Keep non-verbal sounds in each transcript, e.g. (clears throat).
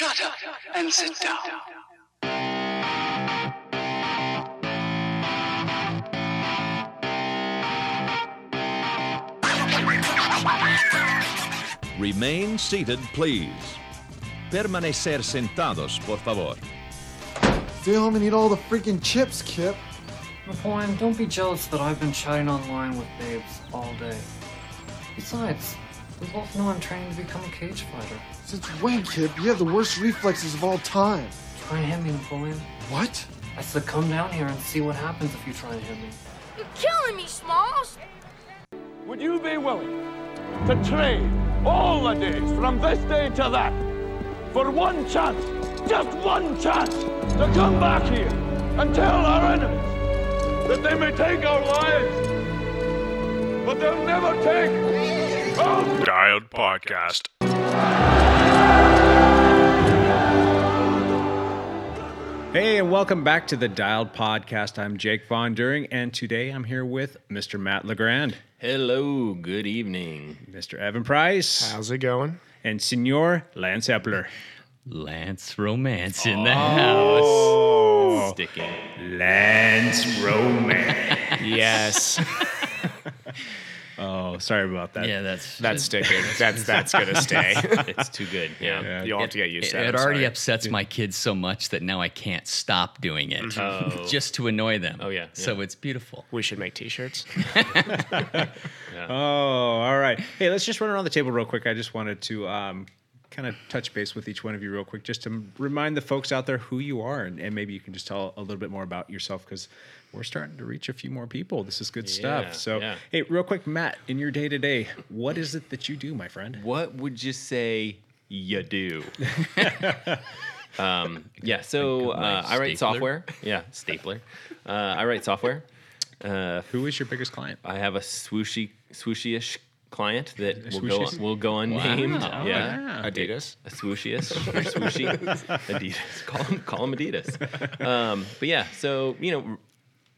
Shut up and sit down. Remain seated, please. Permanecer sentados, por favor. Stay home and eat all the freaking chips, Kip. Napoleon, don't be jealous that I've been chatting online with babes all day. Besides, we both know I'm training to become a cage fighter. Since when, Kip? You have the worst reflexes of all time. Try and hit me, Napoleon. What? I said come down here and see what happens if you try and hit me. You're killing me, Smalls! Would you be willing to trade all the days from this day to that for one chance, just one chance, to come back here and tell our enemies that they may take our lives, but they'll never take our Dialed Podcast. Hey, and welcome back to the Dialed Podcast. I'm Jake Von During, and today I'm here with Mr. Matt LeGrand, Hello, good evening. Mr. Evan Price, How's it going? and Senor Lance Epler. Lance Romance in the Oh. house. Sticking. Lance Romance. (laughs) Yes, (laughs) oh, sorry about that. Yeah, that's that's sticking. (laughs) That's that's gonna stay. it's too good. Yeah. Yeah. You'll have to get used It, to it. it I'm already sorry. upsets my kids so much that now I can't stop doing it Oh. (laughs) just to annoy them. Oh, yeah, So yeah. it's beautiful. We should make T-shirts. (laughs) Oh, all right. Hey, let's just run around the table real quick. I just wanted to um, kind of touch base with each one of you real quick, just to remind the folks out there who you are, and, and maybe you can just tell a little bit more about yourself because we're starting to reach a few more people. This is good Yeah, stuff. So, yeah. hey, real quick, Matt, in your day to day, what is it that you do, my friend? What would you say you do? (laughs) um, yeah, so uh, I write software. Yeah, stapler. Uh, I write software. Uh, Who is your biggest client? I have a swooshy, swooshy-ish client that will go swooshy? will go unnamed. Wow. Yeah. Adidas. a swooshiest or swooshy (laughs) Adidas. Call them call them Adidas. (laughs) Um, but yeah, so you know,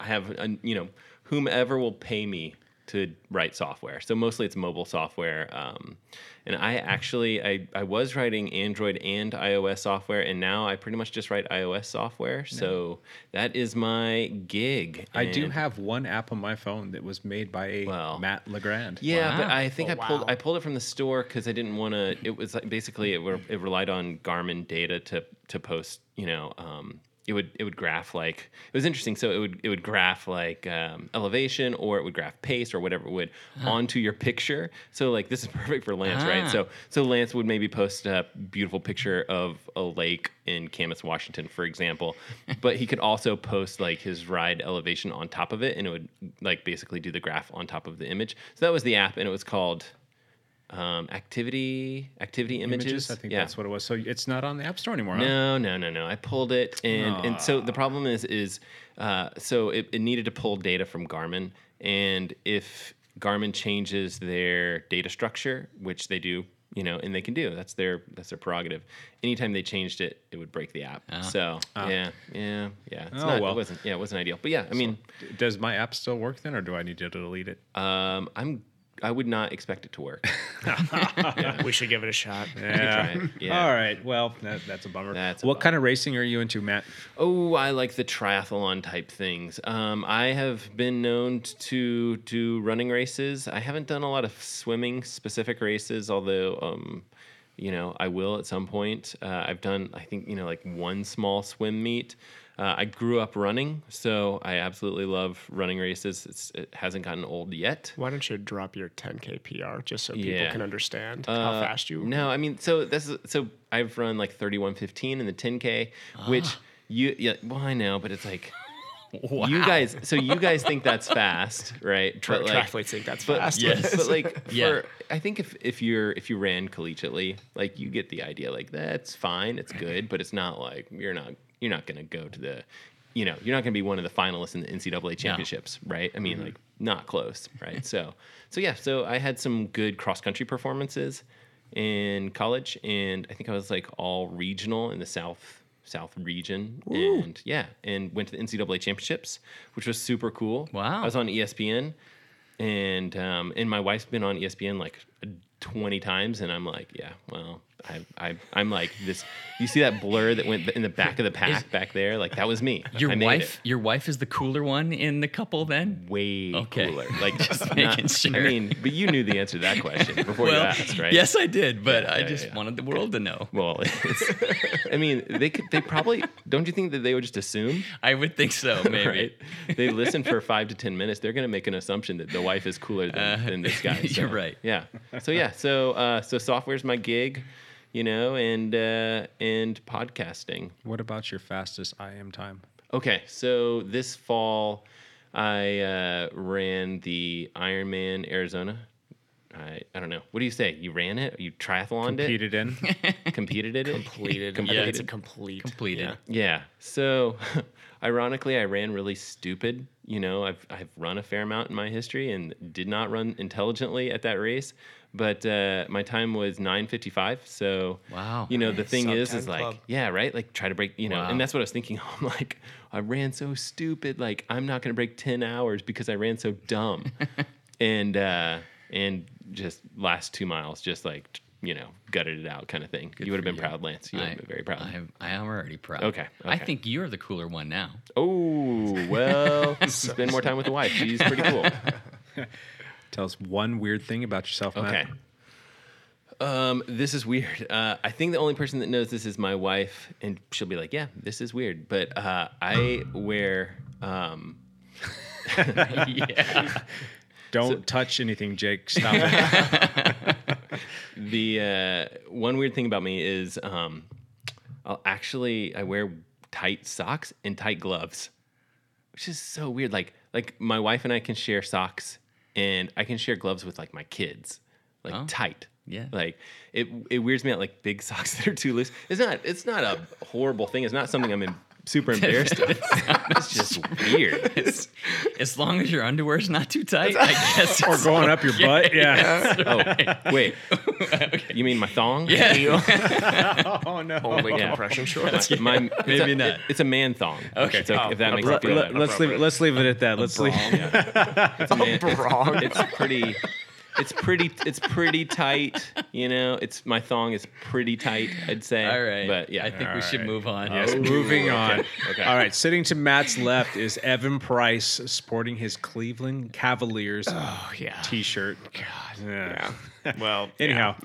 I have a, you know whomever will pay me to write software. So mostly it's mobile software. Um, and I actually I, I was writing Android and iOS software, and now I pretty much just write iOS software. So that is my gig. I do have one app on my phone that was made by a Well, Matt Legrand. Yeah, but I think Oh, I pulled wow. I pulled it from the store because I didn't want to. It was like basically it, were, it relied on Garmin data to to post. You know, um, it would it would graph like it was interesting. So it would it would graph like um, elevation or it would graph pace or whatever it would onto your picture. So like this is (laughs) perfect for Lance, right? Ah. So so Lance would maybe post a beautiful picture of a lake in Camas, Washington, for example, (laughs) but he could also post like his ride elevation on top of it, and it would like basically do the graph on top of the image. So that was the app, and it was called um, Activity Activity Images. I think yeah. that's what it was. So it's not on the App Store anymore. huh? No, no, no, no. I pulled it, and and so the problem is is uh, so it, it needed to pull data from Garmin, and if Garmin changes their data structure, which they do, you know, and they can do that's their that's their prerogative. Anytime they changed it, it would break the app. So yeah, yeah, yeah. It's Oh, not, well. it wasn't yeah, it wasn't ideal. But yeah, I mean, Does my app still work then, or do I need to delete it? um, I'm I would not expect it to work. (laughs) We should give it a shot. (laughs) Yeah. Yeah. All right. Well, that, that's a bummer. That's a what bummer. kind of racing are you into, Matt? Oh, I like the triathlon type things. Um, I have been known to do running races. I haven't done a lot of swimming specific races, although, um, you know, I will at some point. Uh, I've done, I think, you know, like one small swim meet. Uh, I grew up running, so I absolutely love running races. It's, it hasn't gotten old yet. Why don't you drop your 10k PR just so people Yeah. can understand how Uh, fast you? Run? No, I mean, so this is so I've run like 3115 in the 10k, (gasps) which you yeah, well I know, but it's like (laughs) you guys. So you guys think that's fast, right? Tri- But, like, triathletes think that's but, fast. but, but like (laughs) for, Yeah. I think if if you're if you ran collegiately, like you get the idea. Like that's fine, it's good, but it's not like you're not you're not gonna go to the you know, you're not going to be one of the finalists in the NCAA championships, right? I mean, like not close, right? so, so yeah, so I had some good cross country performances in college, and I think I was like all regional in the South South region, and yeah, and went to the NCAA championships, which was super cool. Wow. I was on ESPN, and um, and my wife's been on ESPN like 20 times, and I'm like, yeah, well, I, I, I'm like this. You see that blur that went in the back of the pack back there? Like that was me. Your wife, your wife is the cooler one in the couple, then. way Okay. cooler. Like (laughs) Just not- making I mean, but you knew the answer to that question (laughs) before you asked, right? Yes, I did, but Yeah, I yeah, just yeah. wanted the world to know. Well, it's, I mean, they could, they probably don't you think that they would just assume? I would think so, (laughs) maybe. right? They listen for five to ten minutes. They're going to make an assumption that the wife is cooler than, Uh, than this guy. you're right. Yeah. So yeah. So uh, so software's my gig, you know, and uh, and podcasting. What about your fastest IM time? Okay. So this fall, I uh, ran the Ironman Arizona. I, I don't know. What do you say? You ran it? You triathloned it? Competed in. (laughs) Competed in it? Completed. I think it's a complete. Completed. Yeah. Yeah. So, (laughs) ironically, I ran really stupid. You know, I've I've run a fair amount in my history and did not run intelligently at that race. But uh, my time was 9:55. So, Wow. You know, the thing Sub is, 10 is like, club. yeah, right. Like, try to break. You know, Wow. and that's what I was thinking. (laughs) I'm like, I ran so stupid. Like, I'm not gonna break 10 hours because I ran so dumb. (laughs) and uh, and just last two miles, just like you know, gutted it out, kind of thing. you would have been you. proud, Lance. You would have been very proud. I, am- I am already proud. Okay, I think you're the cooler one now. Oh, (laughs) well, spend more time with the wife. She's pretty cool. (laughs) Tell us one weird thing about yourself, Matt. Okay. Um, this is weird. Uh, I think the only person that knows this is my wife, and she'll be like, "Yeah, this is weird." But uh, I wear. Um, (laughs) yeah. Don't touch anything, Jake. Stop it. The uh, one weird thing about me is um, I'll actually I wear tight socks and tight gloves, which is so weird. Like like my wife and I can share socks, and I can share gloves with like my kids, like Oh. tight. Yeah. Like it it weirds me out like big (laughs) socks that are too loose. It's not it's not a horrible thing. It's not something I'm in, super (laughs) embarrassed of. (laughs) It's just weird. As, as long as your underwear's not too tight, I (laughs) guess. or it's- going up your butt. Yeah. Oh wait, you mean my thong? Yeah. oh no. Only Yeah. compression shorts. My, my- Maybe a, not. It's a man thong. Okay. So if that oh, makes Let, you feel Let's leave. Let's leave it at that. Let's leave. It's a man. It's, Wrong. it's pretty. It's pretty. It's pretty tight. You know, it's my thong is pretty tight. I'd say. All right. But yeah, I think we should right. move on. Yes, moving on. Okay. All right, sitting to Matt's left is Evan Price sporting his Cleveland Cavaliers Oh yeah. t-shirt. God, yeah. (laughs) Well, Anyhow,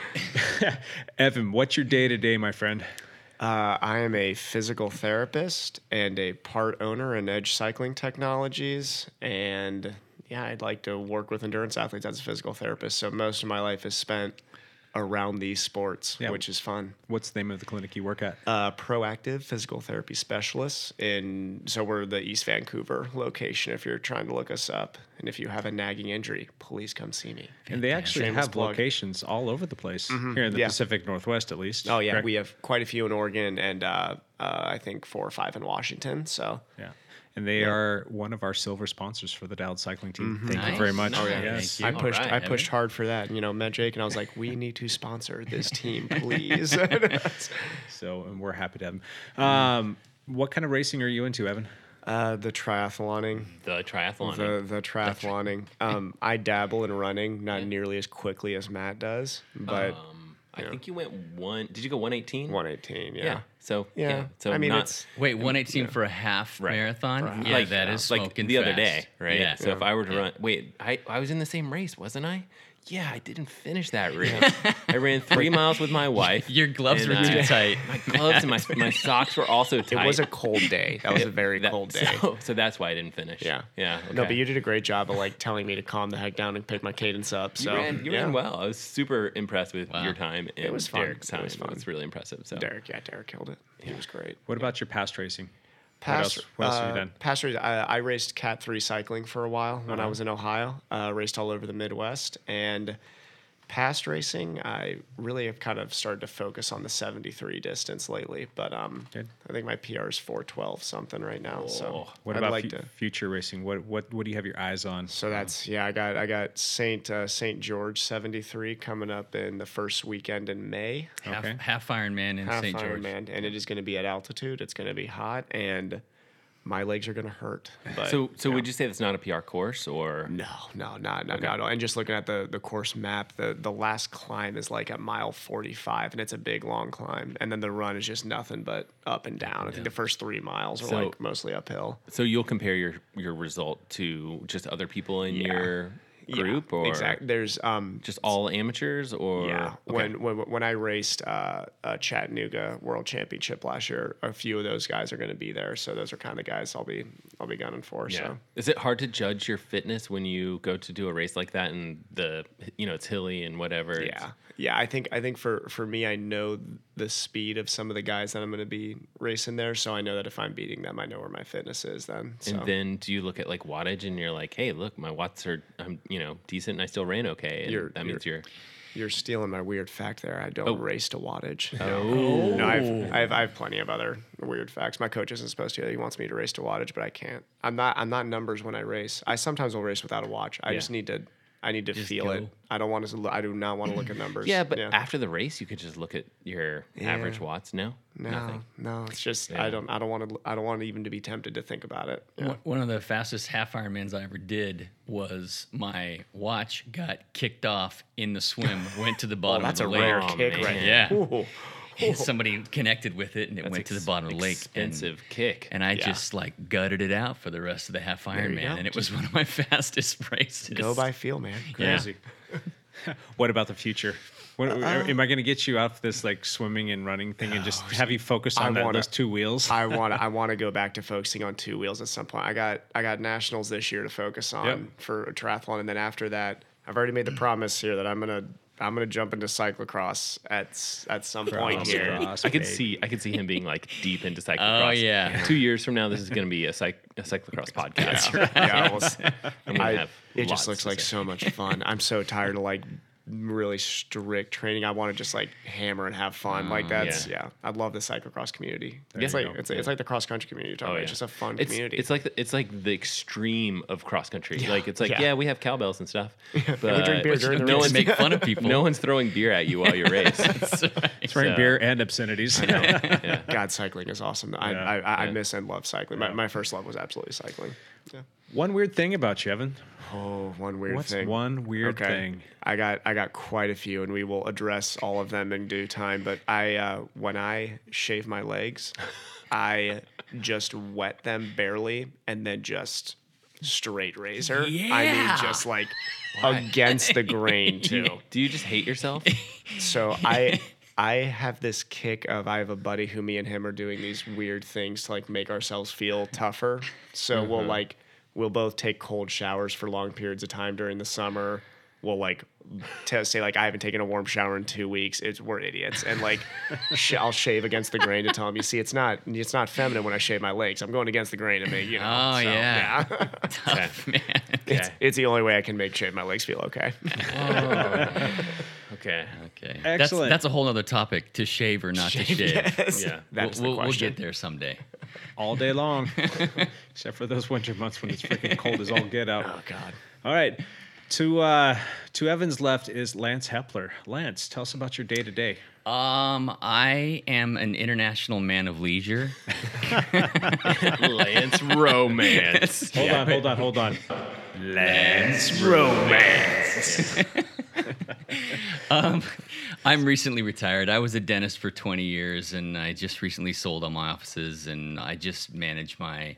(laughs) Evan, what's your day to day, my friend? Uh, I am a physical therapist and a part owner in Edge Cycling Technologies. And yeah, I'd like to work with endurance athletes as a physical therapist. So most of my life is spent around these sports, Yeah. which is fun. What's the name of the clinic you work at? Uh, proactive physical therapy specialists in so we're the East Vancouver location. If you're trying to look us up, and if you have a nagging injury, please come see me. And they actually Shameless have plug. locations all over the place here in the yeah. Pacific Northwest, at least. Oh yeah, correct? we have quite a few in Oregon and uh, uh, I think four or five in Washington. So Yeah. And they are one of our silver sponsors for the Dialed Cycling Team. Thank you very much. Oh, yeah. Yes. Thank I pushed All right, I Evan. pushed hard for that. You know, met Jake and I was like, we need to sponsor this team, (laughs) please. (laughs) So and we're happy to have them. Um, what kind of racing are you into, Evan? uh, the triathloning. the triathlon. The the triathloning. Um, I dabble in running, not nearly as quickly as Matt does, but um, I think you went one. Did you go one eighteen? 118. Yeah. Yeah. So Yeah. yeah. So I mean, not, it's Wait, 118 for a half Right. marathon? Yeah, like that is like smoking the other day, right? Yeah. So if I were to run, wait, I, I was in the same race, wasn't I? Yeah, I didn't finish that race. I ran three miles with my (laughs) wife. Your gloves and were too I- tight. (laughs) My gloves and my, my socks were also tight. it was a cold day. That was a (laughs) very That- cold day. So, so that's why I didn't finish. Yeah. Yeah. No, but you did a great job of like telling me to calm the heck down and pick my cadence up. So You ran, you yeah. ran well. I was super impressed with Wow. your time and was fun. Derek's It time. was It fun. was really impressive. So Derek, yeah, Derek killed it. He was great. What about your past racing? Past, what else, what else have you uh, done? Past I, I raced Cat 3 cycling for a while when Uh-huh. I was in Ohio. Uh, raced all over the Midwest. And past racing, I really have kind of started to focus on the 73 distance lately. But um, Good. I think my PR is 412 something right now. So What I'd about like fu- to. future racing? What what what do you have your eyes on? So that's yeah. I got I got Saint uh, Saint George seventy three coming up in the first weekend in May. Half, Okay. half Ironman in half St. George. Ironman, and it is going to be at altitude. It's going to be hot, and my legs are gonna hurt. But So, so would you say that's not a PR course or? no, no, not not, not at all. And just looking at the the course map, the the last climb is like at mile 45, and it's a big long climb. And then the run is just nothing but up and down. I think the first three miles are So- like mostly uphill. So you'll compare your your result to just other people in your group, or exactly. There's um just all amateurs, or Yeah, Okay. when when when I raced uh, uh, Chattanooga World Championship last year, a few of those guys are going to be there. So those are kind of the guys I'll be I'll be gunning for. Yeah. So Is it hard to judge your fitness when you go to do a race like that and the you know it's hilly and whatever? it's- yeah. I think I think for for me, I know the speed of some of the guys that I'm going to be racing there. So I know that if I'm beating them, I know where my fitness is. Then so. And then do you look at like wattage and you're like, hey, look, my watts are um, you know decent and I still ran okay. And You're- that means you're You're stealing my weird fact there. I don't Oh. race to wattage. Oh. No, I've, I've, I have plenty of other weird facts. My coach isn't supposed to. He wants me to race to wattage, but I can't. I'm not. I'm not numbers when I race. I sometimes will race without a watch. I Yeah. just need to. I need to Just feel it. I don't want to. I do not want to look at numbers. yeah, but after the race, you could just look at your average watts. No, no, nothing. no. It's just Yeah. I don't. I don't want to. I don't want even to be tempted to think about it. Yeah. One- One of the fastest half Ironmans I ever did was my watch got kicked off in the swim, went to the (laughs) oh, bottom that's of a lake. rare Oh, kick man. right Yeah. Ooh. And (laughs) somebody connected with it and it That's went to the bottom of the lake. and- Expensive kick. And I Yeah. just like gutted it out for the rest of the half you Ironman, and it was one of my (laughs) fastest races. Go by feel, man. Yeah. Crazy. (laughs) what about the future? What, Uh, am I going to get you off this like swimming and running thing and just have you focus I on that, wanna- those two wheels? I want to I want to go back to focusing on two wheels at some point. I got I got nationals this year to focus on Yep. for a triathlon, and then after that, I've already made the promise here that I'm gonna I'm gonna jump into cyclocross at at some point here. Cross, I could babe. see I could see him being like deep into (laughs) cyclocross. Oh, yeah. Two years from now, this is going to be a, cyc- a cyclocross (laughs) podcast. Yeah, well, s- (laughs) I'm gonna I- have it lots just looks to like say. so much fun. I'm so tired of like really strict training. I want to just like hammer and have fun. like mm, that's yeah. yeah. I love the cyclocross community. There it's like go. it's, it's like the cross country community. You're talking Oh, about. yeah. It's just a fun it's, community. It's like the, it's like the extreme of cross country. Like it's like yeah. Yeah. we have cowbells and stuff, (laughs) but we drink beer during don't the get race. to make fun of (laughs) people. no one's throwing beer at you while you race. (laughs) It's Throwing So- beer and obscenities. yeah. God, cycling is awesome. I, Yeah. I, I, I Yeah. miss and love cycling. My, my first love was absolutely cycling. One weird thing about you, Evan. Oh, one weird thing. What's thing. one weird thing? I got I got quite a few, and we will address all of them in due time. But I uh, when I shave my legs, (laughs) I just wet them barely, and then just straight razor. Yeah. I mean, just like (laughs) against the grain (laughs) too. Do you just hate yourself? So I I have this kick of I have a buddy who me and him are doing these weird things to like make ourselves feel tougher. So we'll like we'll both take cold showers for long periods of time during the summer. We'll like t- say like I haven't taken a warm shower in two weeks. It's we're idiots, and like sh- I'll shave against the grain to tell him, you see, it's not it's not feminine when I shave my legs. I'm going against the grain to make you know. Oh, so, yeah. yeah. (laughs) Tough, man. it's, it's the only way I can make shave my legs feel okay. Oh. Okay. Okay. Excellent. That's, that's a whole other topic to shave or not to shave. Yes. Yeah. That's we'll, the we'll, we'll get there someday. All day long. (laughs) Except for those winter months when it's freaking cold as all get out. Oh God. All right. To uh to Evan's left is Lance Hepler. Lance, tell us about your day to day. Um, I am an international man of leisure. Lance Romance. (laughs) Hold on, hold on, hold on. Lance romance. (laughs) um, I'm recently retired. I was a dentist for 20 years, and I just recently sold all my offices, and I just manage my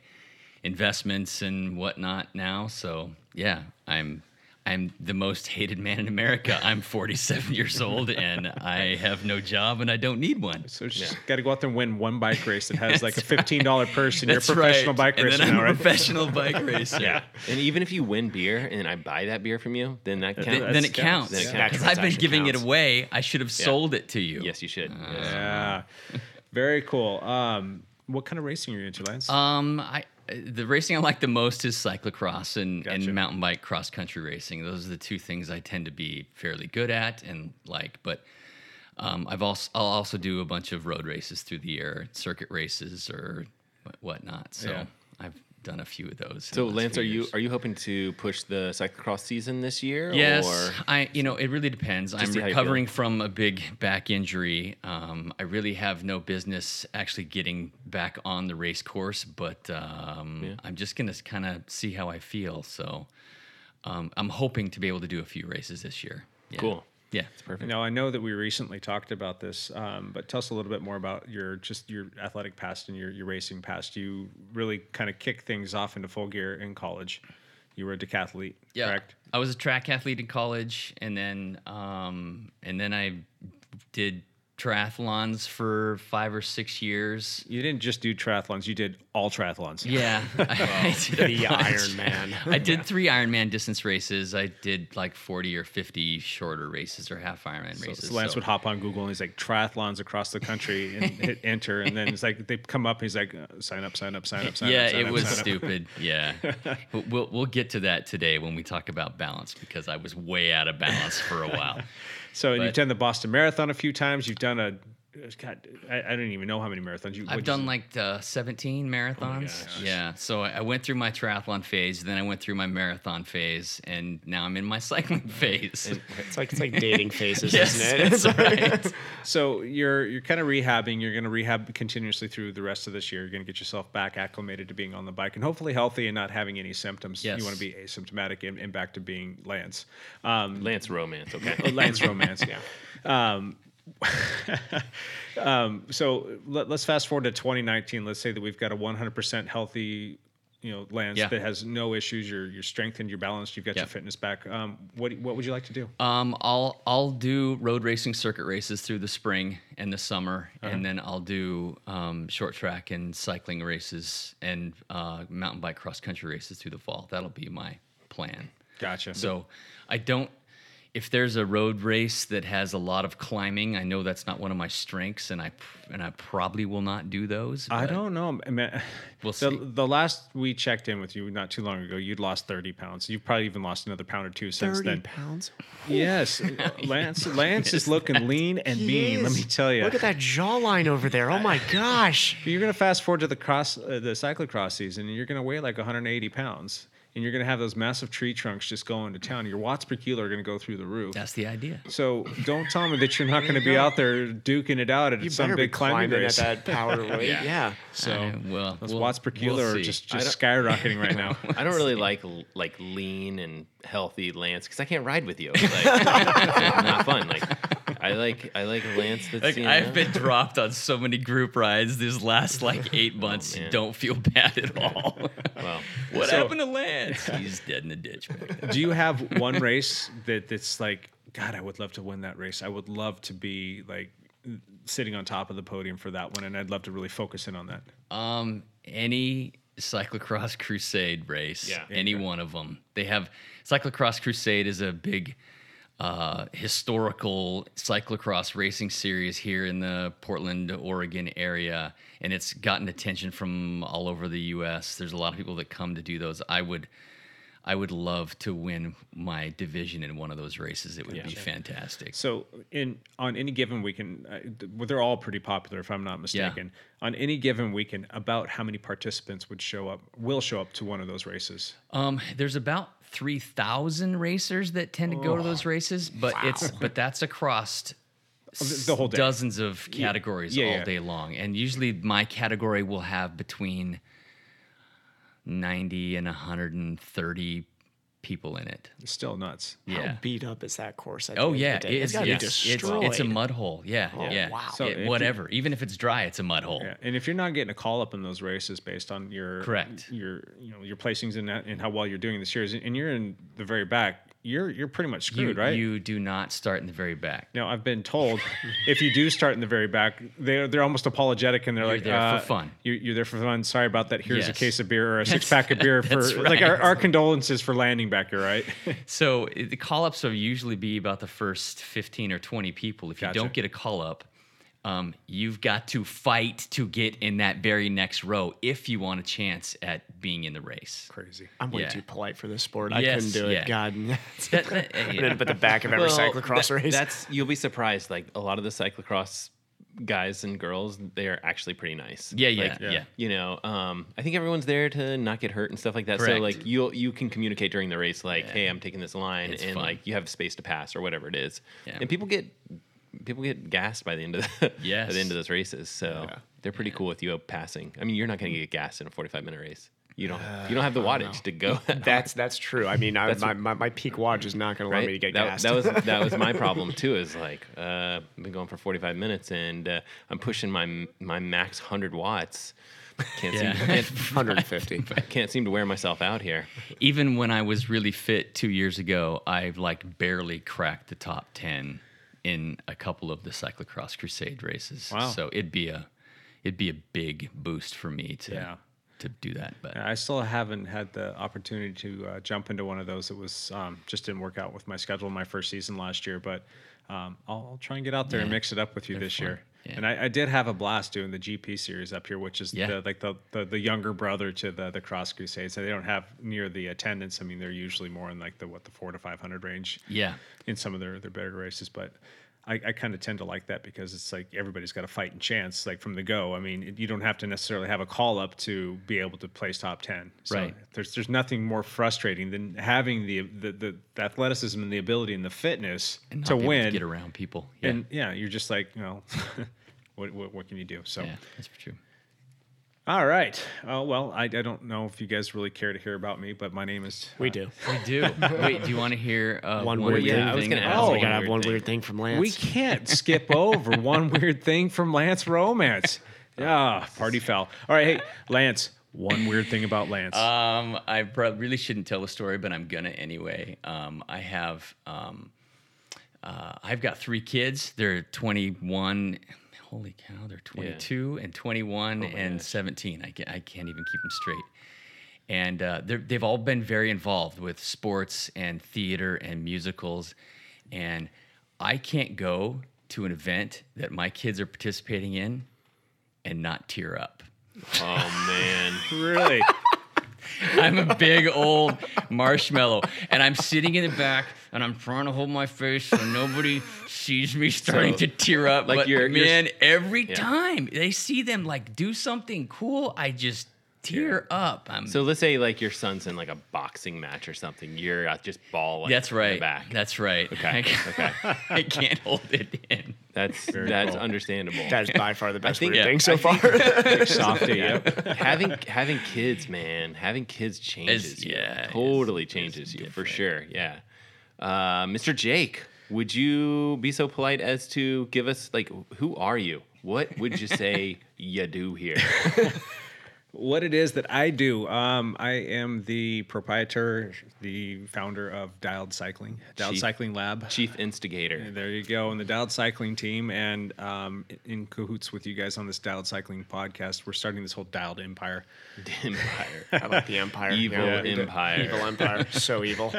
investments and whatnot now. So yeah, I'm. I'm the most hated man in America. I'm 47 (laughs) years old and I have no job and I don't need one. So just got to go out there and win one bike race that has like a (laughs) fifteen dollar purse, and you're a (laughs) professional right. bike and racer then I'm now, a right? professional bike racer. Yeah. And even if you win beer and I buy that beer from you, then that counts. Then, then it counts. Then it Yeah. Because. I've been giving counts. it away. I should have sold it to you. Yes, you should. Yes. Yeah, very cool. Um, what kind of racing are you into, Lance? Um, I the racing I like the most is cyclocross and, Gotcha. and mountain bike cross country racing. Those are the two things I tend to be fairly good at and like. But um, I've also I'll also do a bunch of road races through the year, circuit races or whatnot. So Yeah. Done a few of those. So Lance, are you are you hoping to push the cyclocross season this year? Yes, Or I. You know, it really depends. I'm how you recovering from a big back injury. Um, I really have no business actually getting back on the race course, but um, I'm just gonna kind of see how I feel. So um, I'm hoping to be able to do a few races this year. Yeah. Cool. Yeah, It's perfect. Now I know that we recently talked about this, um, but tell us a little bit more about your just your athletic past and your, your racing past. You really kind of kicked things off into full gear in college. You were a decathlete, Yeah, correct? I was a track athlete in college, and then um, and then I did triathlons for five or six years. You didn't just do triathlons; you did all triathlons. Yeah, (laughs) (laughs) I did The bunch. Iron Man. (laughs) I did three Ironman distance races. I did like forty or fifty shorter races or half Ironman So, races. so Lance so- would hop on Google and he's like triathlons across the country and hit enter, and then it's like they come up. He's like, uh, sign up, sign up, sign up, sign yeah, up. sign it up, was stupid. Yeah, But we'll we'll get to that today when we talk about balance because I was way out of balance for a while. So and you've done the Boston Marathon a few times. You've done a, God, I, I don't even know how many marathons you. I've what'd you done like uh, 17 marathons. gosh. yeah. So I I went through my triathlon phase, then I went through my marathon phase, and now I'm in my (laughs) cycling phase. It's like it's like dating phases, yes, isn't it? that's (laughs) right. So you're you're kind of rehabbing. You're going to rehab continuously through the rest of this year. You're going to get yourself back acclimated to being on the bike and hopefully healthy and not having any symptoms. Yes. You want to be asymptomatic and, and back to being Lance. Um, Lance romance, okay. Oh, Lance romance. (laughs) yeah. Um, (laughs) um, so let, us fast forward to 2019. Let's say that we've got a 100% healthy, you know, Lance Yeah. that has no issues. You're you're strengthened, you're balanced, you've got Yeah. your fitness back. Um, what what would you like to do? Um, I'll I'll do road racing circuit races through the spring and the summer, Uh-huh. and then I'll do um, short track and cycling races and uh, mountain bike cross country races through the fall. That'll be my plan. Gotcha. So I don't. If there's a road race that has a lot of climbing, I know that's not one of my strengths, and I and I probably will not do those. I don't know. I mean, (laughs) We'll the, see. the last we checked in with you not too long ago, you'd lost 30 pounds. You've probably even lost another pound or two since Thirty then. pounds. Yes, (laughs) Lance. Lance is looking lean and mean. Let me tell you. Look at that jawline over there. Oh my (laughs) gosh. You're gonna fast forward to the cross, uh, the cyclocross season, and you're gonna weigh like 180 pounds, and you're gonna have those massive tree trunks just going to town. Your watts per kilo are gonna go through the roof. That's the idea. So don't tell me that you're not gonna be out there duking it out at You some better be big climbing climbing race. at that power (laughs) weight. yeah. So I- well, those we'll- watts per kilo we'll are just just skyrocketing right (laughs) now. I don't really like like lean and healthy Lance because I can't ride with you. Like, (laughs) it's not fun. Like I like I like Lance. That's Like I've been dropped on so many group rides these last (laughs) like eight months. man. Don't feel bad at (laughs) all. well. what So- happened to Lance? He's dead in the ditch. Back there. Do you have one race that that's like, God, I would love to win that race. I would love to be like sitting on top of the podium for that one, and I'd love to really focus in on that. Um, any cyclocross crusade race, Yeah. any one of them. They have cyclocross crusade is a big uh, historical cyclocross racing series here in the Portland, Oregon area, and it's gotten attention from all over the U.S. There's a lot of people that come to do those. I would. I would love to win my division in one of those races. It would be fantastic. So, in on any given weekend, uh, they're all pretty popular, if I'm not mistaken. On any given weekend, about how many participants would show up, will show up to one of those races? Um, there's about three thousand racers that tend to go to Oh, those races, but it's but that's across (laughs) oh, The- the whole day. dozens of categories yeah, all yeah. day long, and usually my category will have between ninety and hundred and thirty people in it. It's still nuts. Yeah. How beat up is that course? At Oh yeah, the day? it's, gotta yes, it's, destroyed. it's a mud hole. Yeah, Oh, yeah. wow. So It- if you- whatever, even if it's dry, it's a mud hole. Yeah, and if you're not getting a call up in those races based on your Correct. your you know your placings in that and how well you're doing this year, and you're in the very back, you're you're pretty much You, screwed, right? you do not start in the very back. No, I've been told (laughs) if you do start in the very back, they're they're almost apologetic and they're You're like, there for uh, fun. You're, you're there for fun. Sorry about that. Here's a case of beer or a (laughs) six pack of beer for that's like our, our condolences for landing back here, right? (laughs) So the call ups will usually be about the first 15 or 20 people. If you Gotcha. don't get a call up, um, you've got to fight to get in that very next row if you want a chance at being in the race. Crazy. I'm way Yeah. too polite for this sport. I Yes, couldn't do it. yeah. God, (laughs) That- that- I'm yeah. gonna at the back of every Well, cyclocross that- race. That's you'll be surprised. Like a lot of the cyclocross guys and girls, they are actually pretty nice. Yeah, yeah, Like, yeah. You know, um, I think everyone's there to not get hurt and stuff like that. Correct. So like you'll you can communicate during the race, like, Yeah. hey, I'm taking this line, It's and fun. like you have space to pass or whatever it is. Yeah. And people get people get gassed by the end of the (laughs) at Yes. the end of those races. So they're pretty cool with you passing. I mean, you're not going to get gassed in a 45 minute race. You don't (sighs) you don't have the wattage to go. that (laughs) That's that's true. I mean, I, my, my, my peak watch is not going to allow me to get that, gassed. that was (laughs) that was my problem too. Is like uh, I've been going for 45 minutes and uh, I'm pushing my my max 100 watts. Can't Yeah. seem can't, 150. can't seem to wear myself out here. Even when I was really fit two years ago, I've like barely cracked the top ten in a couple of the cyclocross crusade races. Wow. So it'd be a it'd be a big boost for me to Yeah. to do that. But I still haven't had the opportunity to uh, jump into one of those. It was um, just didn't work out with my schedule my first season last year, but um, I'll, I'll try and get out there and mix it up with you They're this fun. year. Yeah. And I, I did have a blast doing the GP series up here, which is Yeah. the, like the, the the younger brother to the the Cross Crusades. So they don't have near the attendance. I mean, they're usually more in like the what the four to five hundred range. Yeah. in some of their their better races, but. I, I kind of tend to like that because it's like everybody's got a fighting chance, like from the go. I mean, you don't have to necessarily have a call up to be able to place top ten. So Right. There's there's nothing more frustrating than having the the, the, the athleticism and the ability and the fitness and not to win. to get around people. Yeah, And yeah, you're just like, you (laughs) know, what, what what can you do? So yeah, that's true. All right. Uh, well, I, I don't know if you guys really care to hear about me, but my name is we do. (laughs) We do. (laughs) Wait, do you want to hear uh, One one weird weird thing. I was gonna ask, Oh, one we gotta have one thing. weird thing from Lance. We can't skip (laughs) over one weird thing from Lance Romance. Ah, party foul. All right, hey, Lance, one weird thing about Lance. Um, I pro- really shouldn't tell the story, but I'm gonna anyway. Um, I have, um, uh, I've got three kids. They're 21. Holy cow, they're 22 and 21 and 17. I can't, I can't even keep them straight. And uh, they've all been very involved with sports and theater and musicals. And I can't go to an event that my kids are participating in and not tear up. Oh man. (laughs) really? I'm a big old marshmallow, and I'm sitting in the back, and I'm trying to hold my face so nobody sees me starting So, to tear up. like but you're- you're- man, every Yeah. time they see them like do something cool, I just tear up. I'm So let's say like your son's in like a boxing match or something. You're uh, just bawling. that's right. back. That's right. Okay, I, okay. (laughs) I can't hold it in. That's Very that's cool. understandable. That is by far the best think- yeah, thing so I far. (laughs) (laughs) Softy, yep. having having kids, man, having kids changes you. yeah, it's- totally it's changes you for sure. Yeah, uh, Mr. Jake, would you be so polite as to give us like who are you? What would you say you do here? What it is that I do. Um, I am the proprietor, the founder of Dialed Cycling, Dialed Chief- Cycling Lab. Chief instigator. There you go, and the Dialed Cycling team, and um, in cahoots with you guys on this Dialed Cycling podcast, we're starting this whole Dialed Empire. (laughs) Empire. (laughs) I like the Empire. Evil Yeah. Empire. Evil Empire. (laughs) So evil.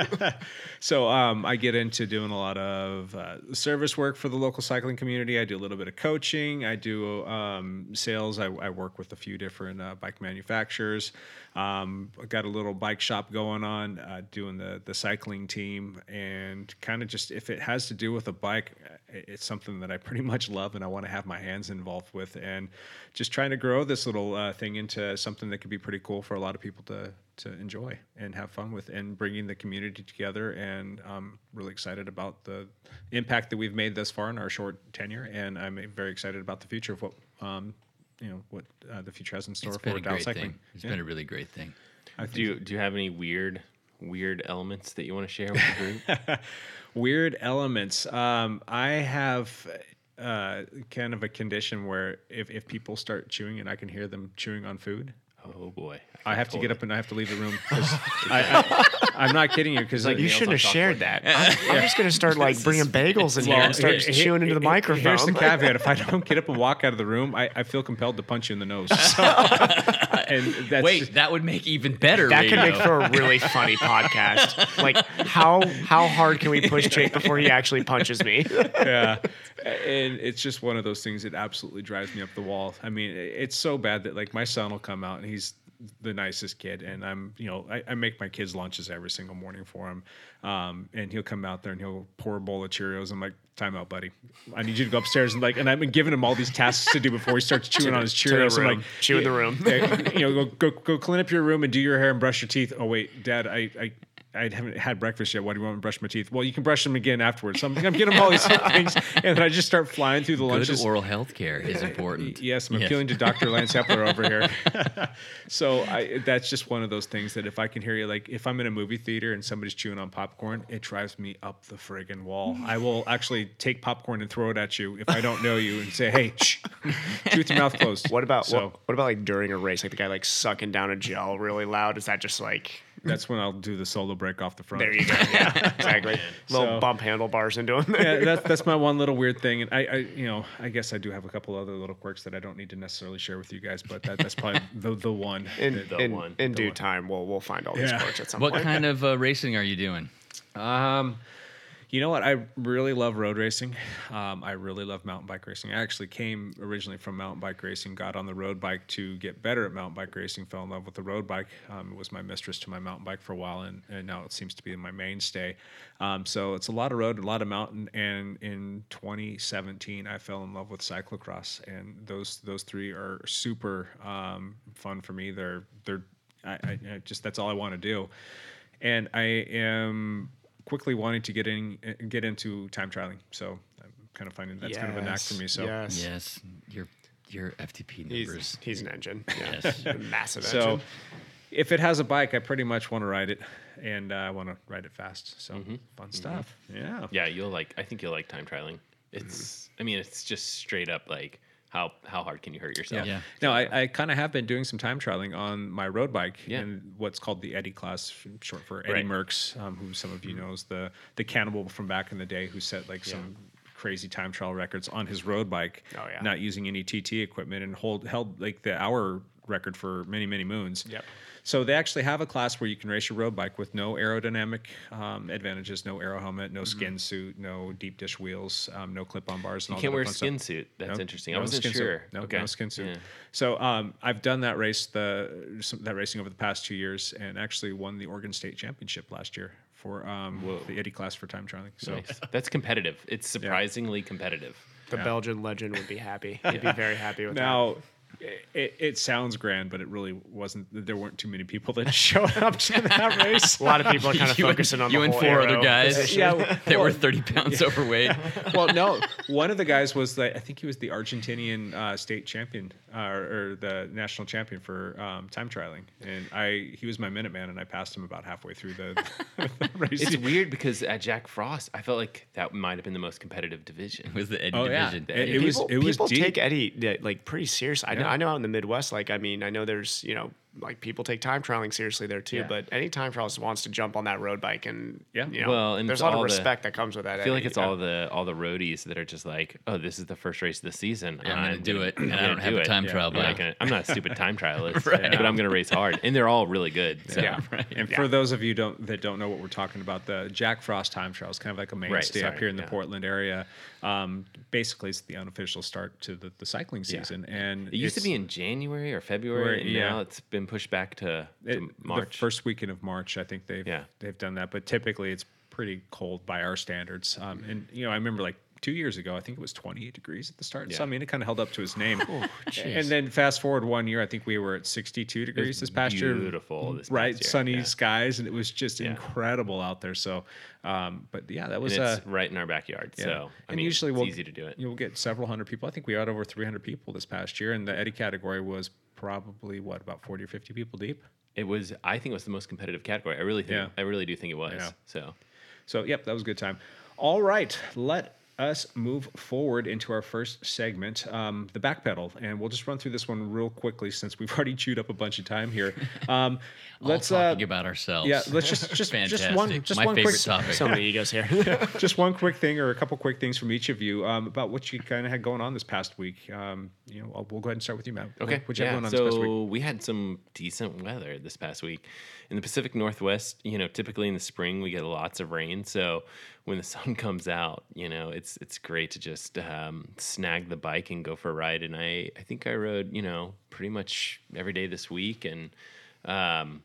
So um, I get into doing a lot of uh, service work for the local cycling community. I do a little bit of coaching. I do um, sales. I, I work with a few different uh, bike manufacturers. Um, got a little bike shop going on, uh, doing the the cycling team, and kind of just if it has to do with a bike, it's something that I pretty much love, and I want to have my hands involved with, and just trying to grow this little uh, thing into something that could be pretty cool for a lot of people to to enjoy and have fun with, and bringing the community together. And I'm really excited about the impact that we've made thus far in our short tenure, and I'm very excited about the future of what um, you know what uh, the future has in store It's for been a Dialed Cycling. thing. It's Yeah. been a really great thing. I think Do you do you have any weird weird elements that you want to share with the group? (laughs) weird elements. Um, I have uh, kind of a condition where if, if people start chewing and I can hear them chewing on food, oh boy. I have to totally- get up and I have to leave the room. (laughs) I, I, I'm not kidding you because You shouldn't have shared that. (laughs) I'm, I'm just gonna start like bringing bagels in here and start here- chewing into the microphone. Here's the caveat: if I don't get up and walk out of the room, I, I feel compelled to punch you in the nose. So, (laughs) and that's Wait, that would make even better. That could make for a really funny podcast. (laughs) Like how how hard can we push Jake before he actually punches me? (laughs) yeah, and it's just one of those things that absolutely drives me up the wall. I mean, it's so bad that like my son will come out and he's the nicest kid, and I'm you know I, I make my kids lunches every single morning for him, um, and he'll come out there and he'll pour a bowl of Cheerios. I'm like, time out, buddy. I need you to go upstairs and like, and I've been giving him all these tasks to do before he starts chewing on his Cheerios. I'm like, Chew in the room. you know, go, go go clean up your room and do your hair and brush your teeth. Oh wait, Dad, I I. I haven't had breakfast yet. Why do you want me to brush my teeth? Well, you can brush them again afterwards. So I'm, I'm getting all these (laughs) things, and then I just start flying through the Good lunches. oral health care is important. (laughs) Yes, I'm Yes. appealing to Dr. (laughs) Lance Epler over here. so I, that's just one of those things that if I can hear you, like if I'm in a movie theater and somebody's chewing on popcorn, it drives me up the friggin' wall. I will actually take popcorn and throw it at you if I don't know you and say, "Hey, shh, chew with your mouth closed." What about so? what, what about like during a race, like the guy like sucking down a gel really loud? Is that just like That's when I'll do the solo break off the front. there you go? Yeah, (laughs) exactly. Little So- bump handlebars into him. yeah, (laughs) that's that's my one little weird thing, and I, I, you know, I guess I do have a couple other little quirks that I don't need to necessarily share with you guys, but that, that's probably (laughs) the the one. in that- in, one. in The due one. time, we'll we'll find all these Yeah. quirks at some What point. What kind of uh, racing are you doing? Um, you know what? I really love road racing. Um, I really love mountain bike racing. I actually came originally from mountain bike racing, got on the road bike to get better at mountain bike racing, fell in love with the road bike. Um, it was my mistress to my mountain bike for a while, and, and now it seems to be my mainstay. Um, so it's a lot of road, a lot of mountain. And in 2017, I fell in love with cyclocross, and those those three are super um, fun for me. They're they're I, I, I just that's all I want to do and I am quickly wanting to get in get into time trialing. So I'm kind of finding that's kind of a knack for me. So yes, Yes, your your FTP he's numbers. he's an engine. Yeah. Yes. (laughs) Massive so engine. if it has a bike, I pretty much want to ride it, and uh, I want to ride it fast. So Mm-hmm. fun stuff. Yeah. Yeah, you'll like. I think you'll like time trialing. It's. I mean, it's just straight up like how how hard can you hurt yourself? Yeah. No, I, I kind of have been doing some time trialing on my road bike Yeah. in what's called the Eddy class, short for Eddy Right. Merckx, um, who some of you knows the the cannibal from back in the day who set like some crazy time trial records on his road bike, Oh, yeah. not using any TT equipment, and hold held like the hour record for many many moons. Yep. So they actually have a class where you can race your road bike with no aerodynamic um, advantages, no aero helmet, no skin suit, no deep dish wheels, um, no clip-on bars. And You all can't that wear a fun stuff. skin suit. That's No, interesting. no I wasn't skin suit. sure. No, okay. no skin suit. Yeah. So um, I've done that race, the some, that racing over the past two years, and actually won the Oregon State Championship last year for um, the Eddy class for time trialing. So Nice. That's competitive. It's (laughs) surprisingly competitive. the Belgian legend would be happy. (laughs) He'd be very happy with now. It, it sounds grand, but it really wasn't. There weren't too many people that (laughs) showed up to that (laughs) race. A lot of people are kind of You and- focusing on you the and four other guys. position. Yeah, (laughs) They were 30 pounds overweight. well, no. One of the guys was the I think he was the Argentinian uh, state champion uh, or the national champion for um, time trialing, and I he was my Minuteman, and I passed him about halfway through the, the race. It's weird because at Jack Frost, I felt like that might have been the most competitive division. It was the Eddy Oh, yeah. division. It- Eddy it was- people, people deep. take Eddy like pretty serious. I know. I know out in the Midwest, like I mean, I know there's you know like people take time trialing seriously there too. Yeah. But any time trialist wants to jump on that road bike and Yeah. you know, Well, and there's a lot of all the- respect that comes with that. I feel like it's you know? all the all the roadies that are just like, oh, this is the first race of the season. Yeah, I'm gonna do it, and I gonna don't have do a time Yeah. trial I'm bike. gonna, I'm not a stupid time (laughs) trialist, Right. but I'm gonna race hard, and they're all really good. So. Yeah. (laughs) And for those of you don't that don't know what we're talking about, the Jack Frost Time Trial is kind of like a mainstay up here in the yeah. Portland area. Um, basically, it's the unofficial start to the, the cycling Yeah. season, and It used to be in January or February, and Yeah. now it's been pushed back to, to it- March. The first weekend of March, I think they've Yeah. they've done that. But typically, it's pretty cold by our standards. Um, and you know, I remember like two years ago, I think it was 28 degrees at the start. So I mean, it kind of held up to his name. Oh, and then fast forward one year, I think we were at 62 degrees this past year. beautiful this right? year, Sunny yeah. skies, and it was just Yeah. incredible out there. So, um, but yeah, that was it's uh, right in our backyard, yeah. so I and mean, usually it's we'll easy to do it. You'll get several hundred people. I think we had over 300 people this past year, and the Eddy category was probably what about 40 or 50 people deep. It was, I think, it was the most competitive category. I really think, Yeah. I really do think it was. Yeah. So So, yep, that was a good time. All right, let us move forward into our first segment, um, the back pedal, and we'll just run through this one real quickly since we've (laughs) already chewed up a bunch of time here. Um, (laughs) let's All uh, talking about ourselves. yeah, let's just (laughs) just just one Fantastic. just My one favorite quick topic. so many egos here. just one quick thing or a couple quick things from each of you um, about what you kind of had going on this past week. Um, you know, I'll, we'll go ahead and start with you, Matt. Okay. what you have yeah. going on this past week? So we had some decent weather this past week in the Pacific Northwest. You know, typically in the spring we get lots of rain. So when the (laughs) sun comes out, you know, it's it's it's great to just um, snag the bike and go for a ride. And I I think I rode you know pretty much every day this week, and um,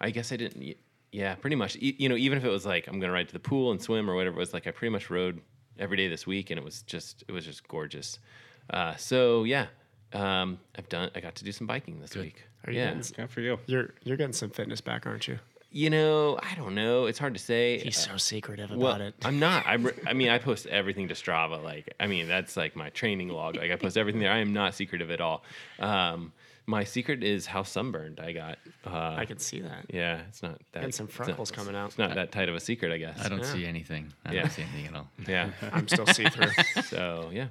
I guess I didn't. Yeah, pretty much. E- You know, even if it was like I'm gonna ride to the pool and swim or whatever, it was like I pretty much rode every day this week, and it was just it was just gorgeous. Uh, so yeah, um, I've done. I got to do some biking this week. Are you yeah, getting- Good for you. You're you're getting some fitness back, aren't you? You know, I don't know. It's hard to say. He's Uh, so secretive well, about it. I'm not. I, re- I mean, I (laughs) post everything to Strava. Like, I mean, that's like my training log. Like, I post everything there. I am not secretive at all. Um, my secret is how sunburned I got. Uh, I can see that. yeah, it's not that. And some it's not- freckles coming out. It's not that tight of a secret, I guess. I don't Yeah. see anything. I Yeah. don't see anything at all. (laughs) Yeah. (laughs) I'm still see through. so yeah.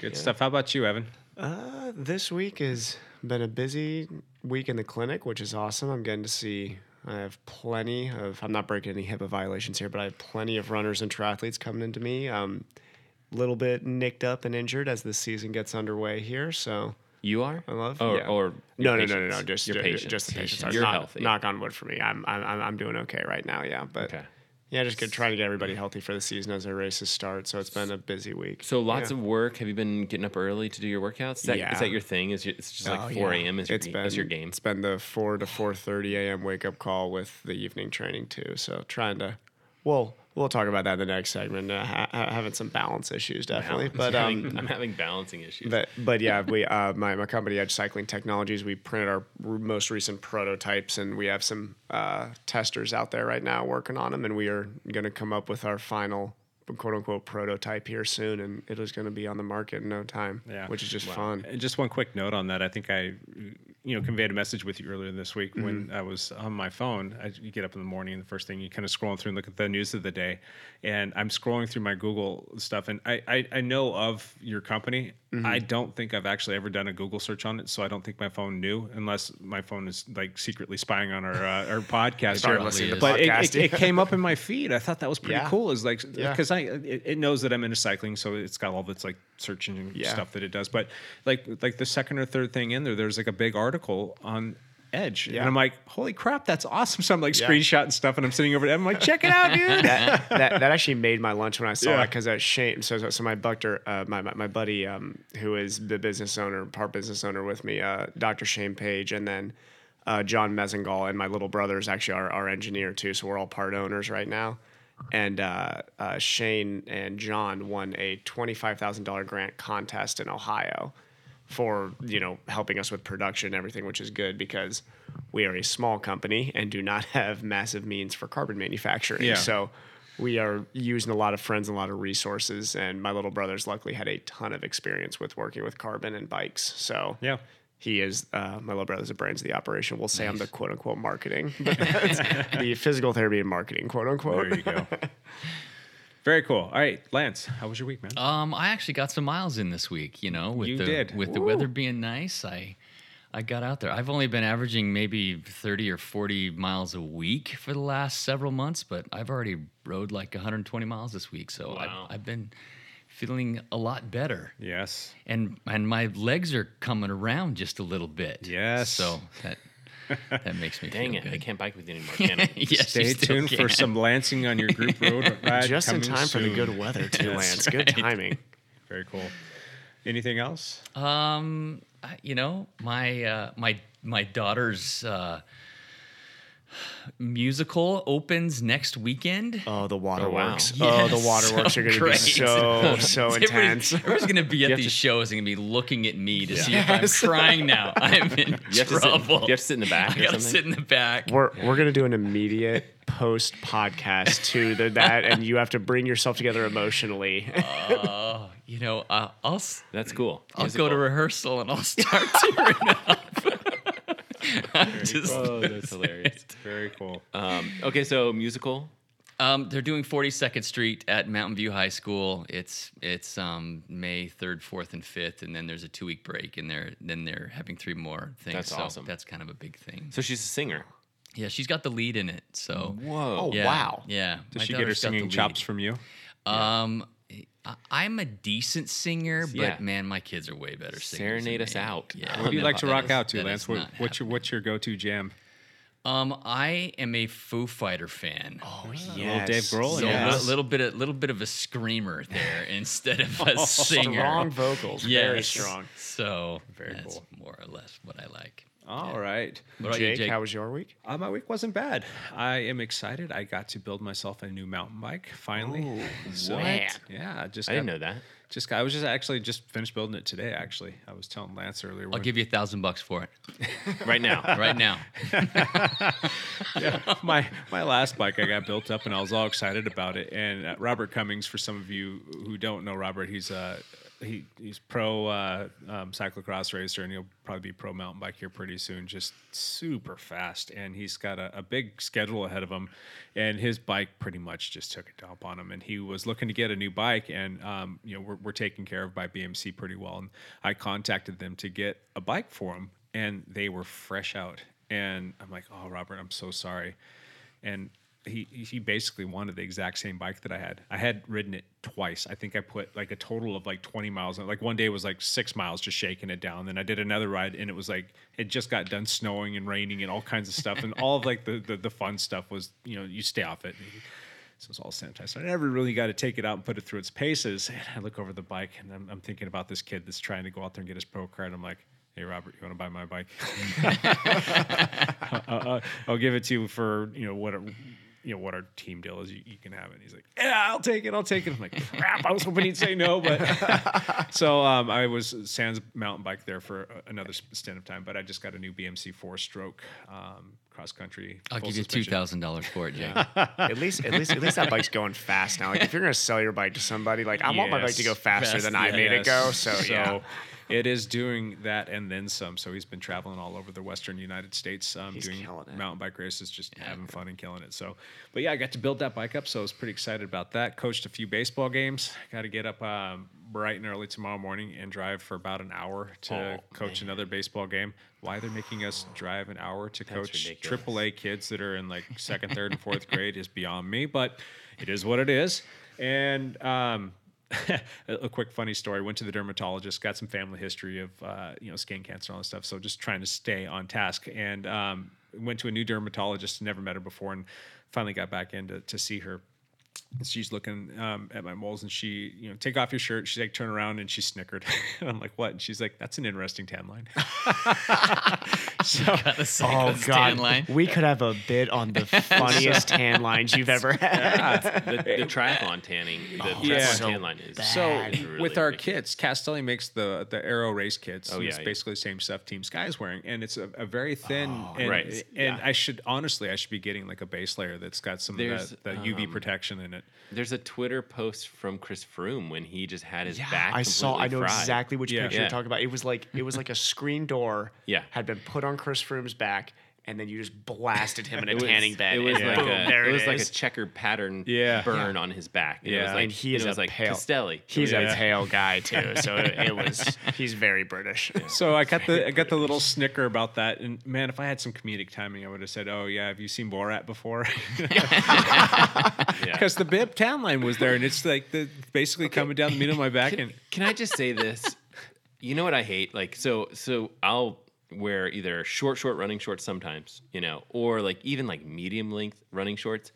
Good stuff. How about you, Evan? Uh, this week has been a busy week in the clinic, which is awesome. I'm getting to see. I have plenty of. I'm not breaking any HIPAA violations here, but I have plenty of runners and triathletes coming into me. Um, little bit nicked up and injured as the season gets underway here. So You are. I love. Or, yeah. or no, no, no, no, no, just your patients. just the patients. You're knock, healthy. Knock on wood for me. I'm I'm I'm I'm doing okay right now. Yeah, but Okay. Yeah, just good trying to get everybody healthy for the season as our races start. So it's been a busy week. So lots Yeah. of work. Have you been getting up early to do your workouts? Is that, is Yeah. that your thing? Is your, it's just like Oh, 4 yeah. a.m. is your, It's ga- is your game? It's been the four to four thirty a.m. wake up call with the evening training too. So trying to, well, we'll talk about that in the next segment. Uh, ha- ha- having some balance issues definitely, Balance. but (laughs) I'm having- um, I'm having balancing issues. but but yeah, we uh, my my company Edge Cycling Technologies. We printed our r- most recent prototypes, and we have some uh, testers out there right now working on them, and we are going to come up with our final quote unquote prototype here soon, and it is going to be on the market in no time. Yeah. which is just Wow. fun. And just one quick note on that. I think I, you know, conveyed a message with you earlier this week when Mm-hmm. I was on my phone. I, you get up in the morning, and the first thing you kind of scrolling through and look at the news of the day, and I'm scrolling through my Google stuff, and I I, I know of your company. Mm-hmm. I don't think I've actually ever done a Google search on it, so I don't think my phone knew, unless my phone is like secretly spying on our uh, our (laughs) podcast. Start here. listening to but it, it, it came up in my (laughs) feed. I thought that was pretty Yeah. cool. Is like Yeah. because I it, it knows that I'm into cycling, so it's got all this like searching and Yeah. stuff that it does. But like like the second or third thing in there, there's like a big article on Edge, Yeah. and I'm like, holy crap, that's awesome! So I'm like Yeah. screenshotting stuff, and I'm sitting over there. I'm like, check it out, dude. (laughs) that, that that actually made my lunch when I saw Yeah. it because uh, Shane. So, so so my buctor, uh, my, my my buddy, um, who is the business owner, part business owner with me, uh, Dr. Shane Page, and then uh, John Mezengal, and my little brother is actually our, our engineer too. So we're all part owners right now. And uh, uh, Shane and John won a twenty five thousand dollar grant contest in Ohio for you know helping us with production and everything, which is good because we are a small company and do not (laughs) have massive means for carbon manufacturing. Yeah. So we are using a lot of friends and a lot of resources. And my little brother's luckily had a ton of experience with working with carbon and bikes. So Yeah. he is uh, my little brother's the brains of the operation. We'll say I'm the quote unquote marketing, (laughs) but the physical therapy and marketing, quote unquote. There you go. (laughs) Very cool. All right, Lance, how was your week, man? Um, I actually got some miles in this week. You know, with You the did. with the weather being nice, I I got out there. I've only been averaging maybe thirty or forty miles a week for the last several months, but I've already rode like 120 miles this week. So Wow. I've, I've been feeling a lot better, yes. and and my legs are coming around just a little bit. Yes. So that that makes me Dang feel it! good. I can't bike with you anymore. (laughs) Can I? yes, Stay still tuned for some Lansing on your group road (laughs) ride. Just in coming time for the good weather, too, Yes. Lance. Good timing. Very cool. Anything else? Um, you know, my uh, my my daughter's uh, musical opens next weekend. Oh, the wow. waterworks. (laughs) Oh, the waterworks so are going to be so, so intense. Everybody's going to be at these to- shows and going to be looking at me to see if I'm crying now. (laughs) I'm in You have, to sit, trouble. you have to sit in the back I or got to sit in the back. We're, we're going to do an immediate post podcast to the, that, and you have to bring yourself together emotionally. Oh, you know, uh, I'll That's cool. I'll Musical. go to rehearsal and I'll start tearing (laughs) up. I'm (laughs) just Oh, that's (laughs) hilarious. It's very cool. Um, okay, so musical. Um, they're doing 42nd Street at Mountain View High School. It's it's um, May 3rd, 4th, and 5th, and then there's a two week break, and they're then they're having three more things. That's so awesome. That's kind of a big thing. So she's a singer. Yeah, she's got the lead in it. So Whoa. Oh, wow. yeah. Does my she get her daughter's got the singing chops from you? Um, I- I'm a decent singer, but Yeah. man, my kids are way better singers. Serenade than us me. out. Yeah, (laughs) What do you like to rock is- out to, Lance? What, what's your what's your go to jam? Um, I am a Foo Fighter fan. Oh Little Dave Grohl. So yeah. a little, little bit, a little bit of a screamer there (laughs) instead of (laughs) a singer. Strong vocals, very strong. So Very that's cool. more or less what I like. All right. What about you, Jake, Jake? how was your week? Uh, my week wasn't bad. I am excited. I got to build myself a new mountain bike finally. so, what? Yeah, I just I didn't know that. Just I was just actually just finished building it today. Actually, I was telling Lance earlier. I'll give you a thousand bucks for it (laughs) Right now. right now. (laughs) yeah, my my last bike I got built up and I was all excited about it. And uh, Robert Cummings, for some of you who don't know Robert, he's uh, he he's pro uh, um, cyclocross racer and he'll probably be pro mountain bike here pretty soon. Just super fast, and he's got a, a big schedule ahead of him. And his bike pretty much just took a dump on him. And he was looking to get a new bike, and um, you know we're we're taken care of by BMC pretty well. And I contacted them to get a bike for him, and they were fresh out. And I'm like, oh Robert, I'm so sorry and he he basically wanted the exact same bike that I had. I had ridden it twice. I think I put like a total of like 20 miles. Like one day was like six miles, just shaking it down. Then I did another ride, and it was like it just got done snowing and raining and all kinds of stuff. And all of like the the, the fun stuff was you know you stay off it. So it's all sanitized. So I never really got to take it out and put it through its paces. And I look over the bike, and I'm, I'm thinking about this kid that's trying to go out there and get his pro card. I'm like. Hey Robert, you want to buy my bike? (laughs) (laughs) I'll, I'll- give it to you for you know what you know what our team deal is. You, you can have it. And he's like, yeah, I'll take it. I'll take it. I'm like, crap. I was hoping he'd say no, but (laughs) so um, I was sans mountain bike there for another stint of time. But I just got a new BMC Fourstroke um, cross country. I'll full give you two suspension. thousand dollars for it, Jake. (laughs) at least, at least, at least that bike's going fast now. Like if you're gonna sell your bike to somebody, like I want my bike to go faster Fast, than I made it go. So, yeah, it is doing that and then some. So he's been traveling all over the western United States, um, doing mountain bike races, just having fun and killing it. So, but yeah, I got to build that bike up, so I was pretty excited about that. Coached a few baseball games. Got to get up um, bright and early tomorrow morning and drive for about an hour to Oh, coach another baseball game. Why they're making us (sighs) drive an hour to coach ridiculous. AAA kids that are in like second, third, and fourth (laughs) grade is beyond me, but it is what it is. And um, (laughs) a quick funny story. Went to the dermatologist, got some family history of uh, you know skin cancer and all that stuff. So just trying to stay on task. And um, went to a new dermatologist. Never met her before, and finally got back in to, to see her. She's looking um, at my moles, and she, you know, take off your shirt. She's like, turn around, and she snickered. (laughs) and I'm like, what? And she's like, that's an interesting tan line. (laughs) so, (laughs) Oh Tan god, line. we could have a bit on the funniest tan lines you've ever had. The, the triathlon tanning, the triathlon yeah. tan line is So really with our ridiculous. kits, Castelli makes the the aero race kits. Oh, yeah, it's yeah. basically the same stuff Team Sky is wearing, and it's a, a very thin. and, right. And Yeah. I should honestly, I should be getting like a base layer that's got some There's, of that, that UV um, protection in it. There's a Twitter post from Chris Froome when he just had his Yeah, back. I saw. I know fried. exactly which Yeah. picture Yeah. you're talking about. It was like it was like a screen door. (laughs) Yeah. had been put on Chris Froome's back, and then you just blasted him in (laughs) a was, tanning bed. It was like boom, a, oh, there it was it like a checkered pattern Yeah. burn on his back. And it Yeah. was like, and he is it was like pale. Castelli. He's Yeah. a pale guy too, so it, (laughs) it was. He's very British. So I got the I got the little snicker about that, and man, if I had some comedic timing, I would have said, "Oh yeah, have you seen Borat before?" (laughs) Yeah. Because the bib tan line was there, and it's like the basically coming down the middle of my back, Can, and can I just say this? You know what I hate? Like so so I'll wear either short short running shorts sometimes, you know, or like even like medium length running shorts.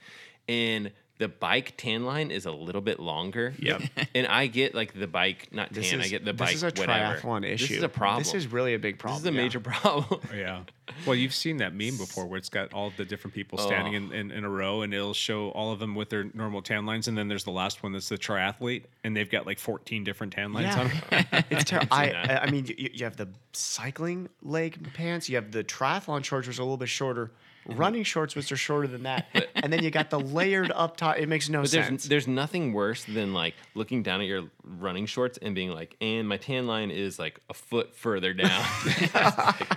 And the bike tan line is a little bit longer. Yep. (laughs) And I get like the bike not tan, is I get the bike. this bike is a whatever. triathlon issue. This is a problem. This is really a big problem. this is a yeah. major problem. (laughs) Yeah. (laughs) Well, you've seen that meme before where it's got all the different people oh. standing Oh. in, in, in a row and it'll show all of them with their normal tan lines. And then there's the last one that's the triathlete and they've got like 14 different tan lines on them. Yeah. it's terrible. I. I I mean, you, you have the cycling leg pants, you have the triathlon shorts, which are a little bit shorter, (laughs) running shorts, which are shorter than that, and then you got the layered up top. It makes no But there's sense. there's nothing worse than like looking down at your running shorts and being like, and my tan line is like a foot further down. (laughs)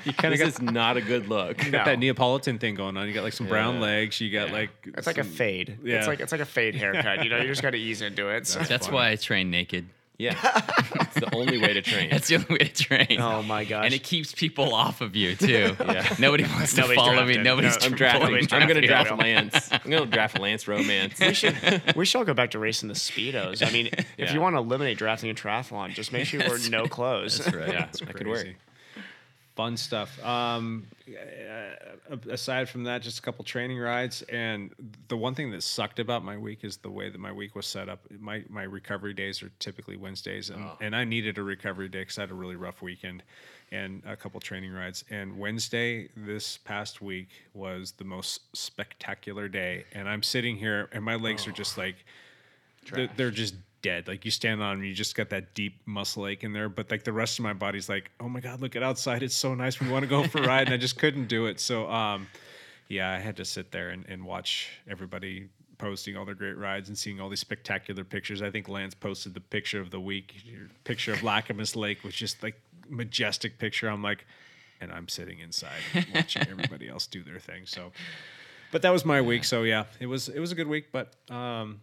you kind of this is not a good look. You got that Neapolitan thing going on. You got like some brown Yeah. legs. You got Yeah. like it's like a some- fade. Yeah. It's like it's like a fade haircut. You know, you just got to ease into it. (laughs) So. That's why I train naked. Yeah, (laughs) it's the only way to train. That's the only way to train. Oh my gosh. And it keeps people off of you too. (laughs) Yeah. Nobody wants to Nobody's follow me. Nobody's No, I'm drafting. Nobody's I'm gonna draft Gabriel. Lance. I'm gonna draft Lance Romance. we should we should all go back to racing the speedos. I mean, if (laughs) you want to eliminate drafting a triathlon, just make sure you wear no clothes. That's right. yeah, that could work. Fun stuff. Um, uh, aside from that, just a couple training rides, and the one thing that sucked about my week is the way that my week was set up. My my recovery days are typically Wednesdays, and, and I needed a recovery day because I had a really rough weekend and a couple training rides. And Wednesday this past week was the most spectacular day, and I'm sitting here, and my legs are just like they're, they're just dead. Like you stand on them, you just got that deep muscle ache in there. But like the rest of my body's like, oh my god, look at outside. It's so nice. We want to go for a ride, and I just couldn't do it. So um, yeah, I had to sit there and, and watch everybody posting all their great rides and seeing all these spectacular pictures. I think Lance posted the picture of the week, your picture of Lacamas Lake, was just like majestic picture. I'm like, and I'm sitting inside watching everybody else do their thing. So, but that was my week. So yeah, it was it was a good week, but um,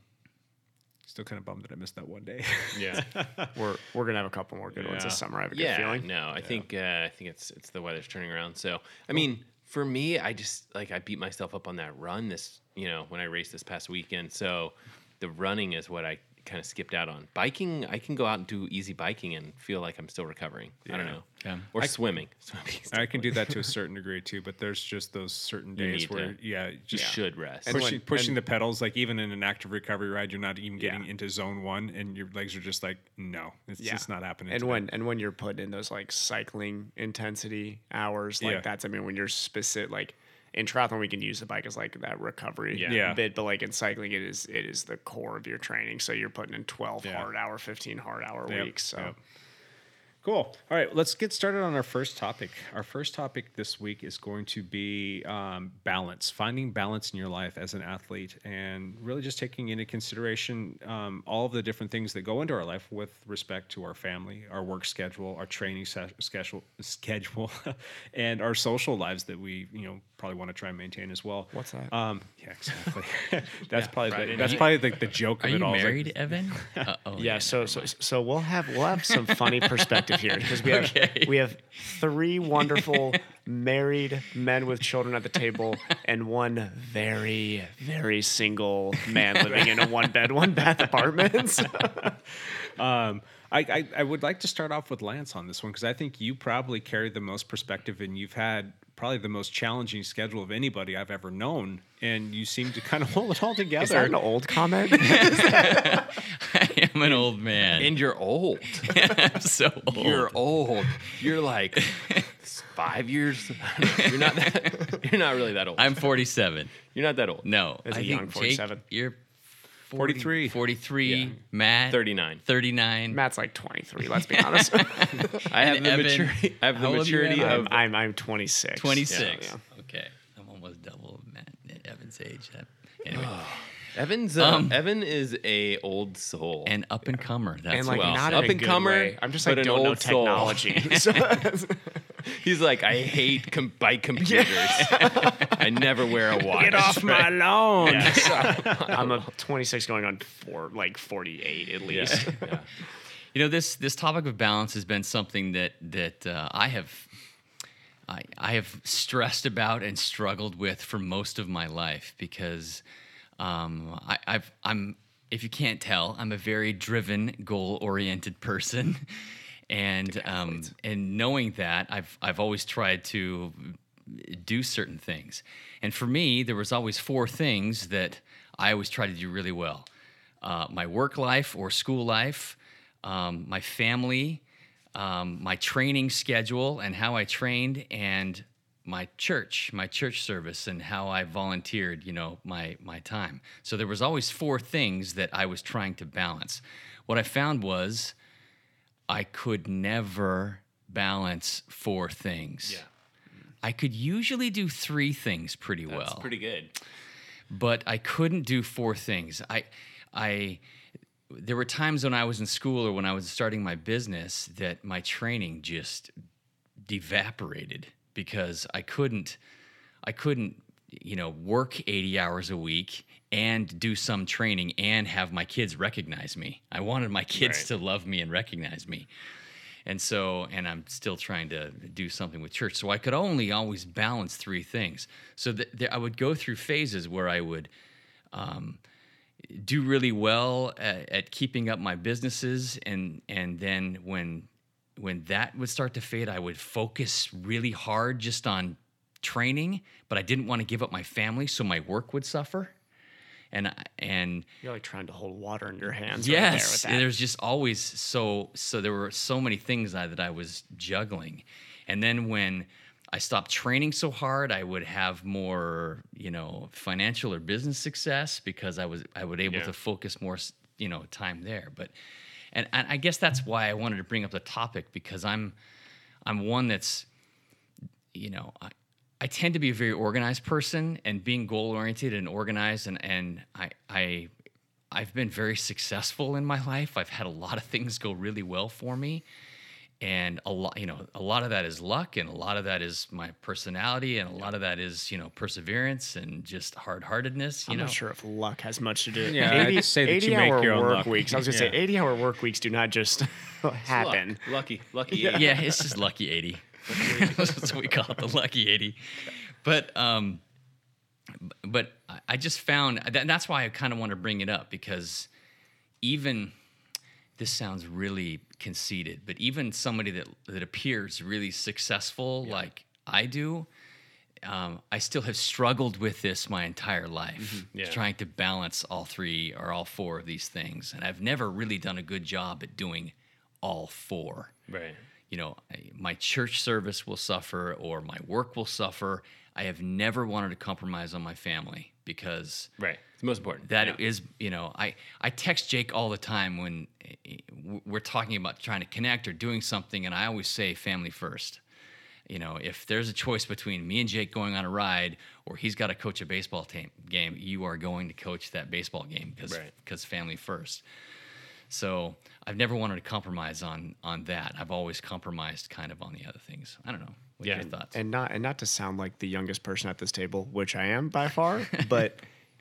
still kind of bummed that I missed that one day. Yeah. (laughs) We're we're gonna have a couple more good ones Yeah. this summer. I have a good feeling. no, I think uh, I think it's it's the weather's turning around. So I mean, for me, I just like I beat myself up on that run this you know when I raced this past weekend. So the running is what I kind of skipped out on. Biking, I can go out and do easy biking and feel like I'm still recovering. I don't know. Yeah. Or I- swimming. (laughs) Swimming I can do that to a certain degree too, but there's just those certain days need where, to- yeah, you just should rest. And pushing when- pushing and- the pedals. Like even in an active recovery ride, you're not even getting Yeah. into zone one, and your legs are just like, no, it's Yeah. just not happening. And today. when and when you're putting in those like cycling intensity hours, like Yeah. that's I mean when you're specific like in triathlon we can use the bike as like that recovery Yeah. Yeah. bit, but like in cycling it is it is the core of your training. So you're putting in twelve Yeah. hard hour, fifteen hard hour Yep, weeks. So yep. Cool. All right, let's get started on our first topic. Our first topic this week is going to be um, balance, finding balance in your life as an athlete, and really just taking into consideration um, all of the different things that go into our life with respect to our family, our work schedule, our training se- schedule, schedule, (laughs) and our social lives that we, you know, probably want to try and maintain as well. What's that? Um, yeah, exactly. (laughs) that's probably right the, that's it. probably the, the joke Are of it you all. It's like- married, Evan? (laughs) Uh, oh, yeah, so so so we'll have we'll have some funny perspective here (laughs) because we have Okay. we have three wonderful (laughs) married men with children at the table and one very very single man (laughs) living in a one bed one bath apartment. Um, I, I, I would like to start off with Lance on this one because I think you probably carry the most perspective and you've had probably the most challenging schedule of anybody I've ever known, and you seem to kind of (laughs) hold it all together. Is that an old comment? (laughs) (laughs) I am an old man, and you're old. I'm so old. You're old. You're like five years. You're not that. You're not really that old. I'm 47. You're not that old. No, as a young 47. Jake, you're 43. 43. Yeah. Matt. 39. 39. Matt's like 23, let's be honest. I, have Evan, maturity, I have the maturity. of. I'm, I'm 26. 26. Yeah, yeah. Okay. I'm almost double Matt Evan's age. Anyway. (sighs) (laughs) Evan's. Uh, Um, Evan is a old soul. and up and comer. That's And like what I'll not say. in Up a and good comer, way. I'm just but like an don't know old soul. technology. (laughs) So- (laughs) He's like, I hate com- bike computers. (laughs) I never wear a watch. Get off my lawn. I'm a 26 going on four like 48 at least. yeah. You know this this topic of balance has been something that that uh, I have I, I have stressed about and struggled with for most of my life because um, I, I've I'm if you can't tell I'm a very driven goal oriented person. (laughs) And um, and knowing that I've I've always tried to do certain things. And for me there was always four things that I always try to do really well. Uh, my work life or school life um, my family um, my training schedule and how I trained, and my church, my church service, and how I volunteered. You know, my my time. So there was always four things that I was trying to balance. What I found was I could never balance four things. Yeah. I could usually do three things pretty That's well pretty good. but I couldn't do four things. I, I, there were times when I was in school or when I was starting my business that my training just evaporated because I couldn't, I couldn't, you know, work 80 hours a week and do some training and have my kids recognize me. I wanted my kids Right. to love me and recognize me. And so, and I'm still trying to do something with church. So I could only always balance three things. So that that I would go through phases where I would um, do really well at, at keeping up my businesses, and and then when when that would start to fade, I would focus really hard just on training, but I didn't want to give up my family, so my work would suffer. And and You're like trying to hold water in your hands. right there yes, there's just always so so there were so many things that, that I was juggling, and then when I stopped training so hard, I would have more you know financial or business success because I was I would able Yeah. to focus more you know time there. But and, and I guess that's why I wanted to bring up the topic because I'm I'm one that's you know, I, I tend to be a very organized person and being goal oriented and organized and, and I, I I've been very successful in my life. I've had a lot of things go really well for me. And a lot, you know, a lot of that is luck and a lot of that is my personality and a lot of that is, you know, perseverance and just hard heartedness. You I'm know, not sure if luck has much to do. Yeah, I'd say that you make hour your work luck. weeks. I was gonna Yeah. say 80 hour work weeks do not just (laughs) happen. Lucky, lucky. yeah, yeah, it's just lucky 80. (laughs) That's what we call it, the lucky 80. But um but I- I just found that, that's why I kind of want to bring it up because even this sounds really conceited, but even somebody that that appears really successful like I do, um, I still have struggled with this my entire life, Yeah. trying to balance all three or all four of these things, and I've never really done a good job at doing all four Right. you know, I- my church service will suffer or my work will suffer. I have never wanted to compromise on my family because Right. It's most important. that is, Yeah. you know, I, I text Jake all the time when eh, we're talking about trying to connect or doing something, and I always say family first. You know, if there's a choice between me and Jake going on a ride or he's got to coach a baseball team, game, you are going to coach that baseball game because Right. family first. So I've never wanted to compromise on on that. I've always compromised kind of on the other things. I don't know. What Yeah. your thoughts? And not and not to sound like the youngest person at this table, which I am by far, (laughs) but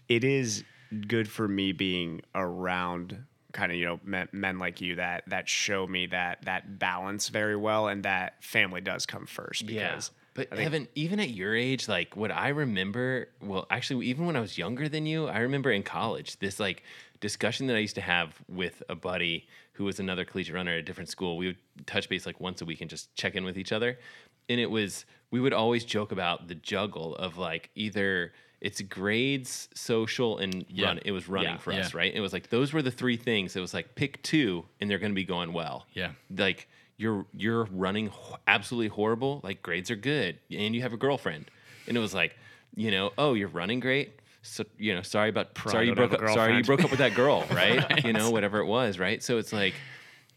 it is good for me being around kind of you know men, men like you that that show me that that balance very well and that family does come first Yeah. because But I think- Evan, even at your age, like what I remember, well, actually, even when I was younger than you, I remember in college this like discussion that I used to have with a buddy who was another collegiate runner at a different school. We would touch base like once a week and just check in with each other. And it was, we would always joke about the juggle of like either it's grades, social, and Yeah. run. It was running Yeah. for us, Yeah. right? It was like those were the three things. It was like pick two and they're going to be going well Yeah. like you're you're running absolutely horrible like grades are good and you have a girlfriend and it was like you know oh you're running great so you know sorry about sorry you broke up sorry you broke up with that girl right (laughs) you know whatever it was right so it's like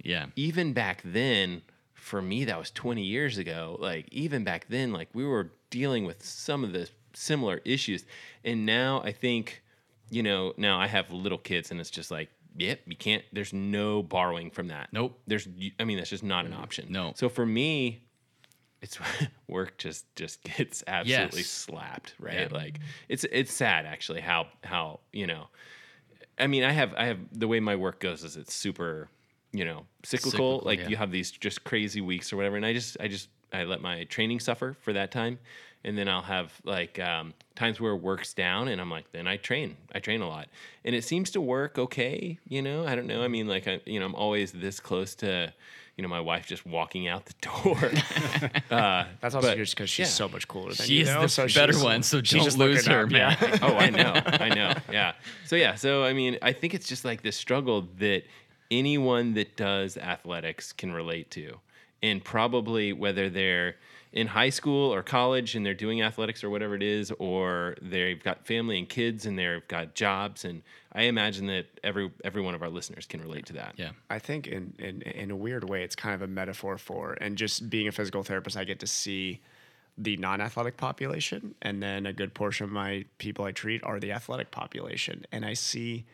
yeah. even back then for me that was 20 years ago like even back then like we were dealing with some of the similar issues and now i think you know now i have little kids and it's just like yep you can't there's no borrowing from that Nope. there's i mean that's just not an mm-hmm. option No. so for me it's (laughs) work just just (laughs) gets absolutely Yes. slapped right Yeah. like it's it's sad actually how how you know I mean, I have I have the way my work goes is it's super, you know, cyclical. Cyclical, like yeah. you have these just crazy weeks or whatever, and I just I just I let my training suffer for that time, and then I'll have like um, times where it work's down, and I'm like, then I train. I train a lot, and it seems to work okay. You know, I don't know. I mean, like I, you know, I'm always this close to. You know, my wife just walking out the door. (laughs) uh, that's also but- just because she's yeah. so much cooler than She you is know, the so better she's- one, so don't just lose her, up, man. yeah. oh, I know, (laughs) I know, yeah. So yeah, so I mean, I think it's just like this struggle that anyone that does athletics can relate to, and probably whether they're in high school or college and they're doing athletics or whatever it is, or they've got family and kids and they've got jobs, and I imagine that every every one of our listeners can relate to that. Yeah. I think in, in in a weird way, it's kind of a metaphor for, and just being a physical therapist, I get to see the non-athletic population, and then a good portion of my people I treat are the athletic population, and I see.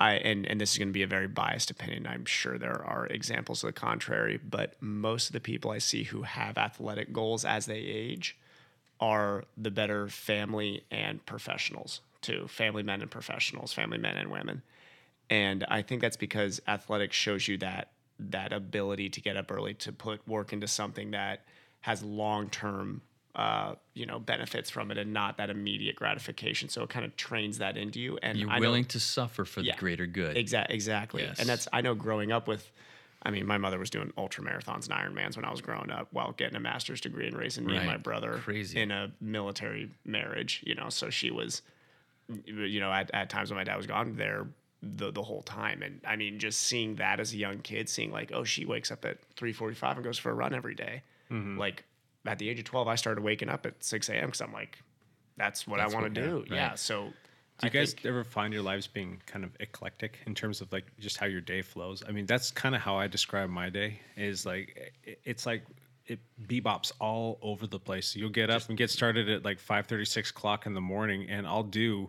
I, and, and this is going to be a very biased opinion. I'm sure there are examples to the contrary, but most of the people I see who have athletic goals as they age are the better family and professionals too family men and professionals, family men and women. And I think that's because athletics shows you that that ability to get up early to put work into something that has long term uh, you know benefits from it and not that immediate gratification. So it kind of trains that into you. And You're I know- willing to suffer for Yeah. the greater good. Exactly, exactly. Yes. And that's I know growing up with I mean, my mother was doing ultra marathons and Ironmans when I was growing up while getting a master's degree and raising me and my brother Crazy. in a military marriage, you know. So she was, you know, at, at times when my dad was gone, there the the whole time. And I mean, just seeing that as a young kid, seeing like, oh, she wakes up at three forty five and goes for a run every day. Mm-hmm. Like at the age of twelve, I started waking up at six a.m. because I'm like, that's what That's I want to do. yeah, Yeah. So. Do you I guys think- ever find your lives being kind of eclectic in terms of like just how your day flows? I mean, that's kind of how I describe my day. Is like it's like it bebops all over the place. You'll get up and get started at like five thirty, six o'clock in the morning, and I'll do.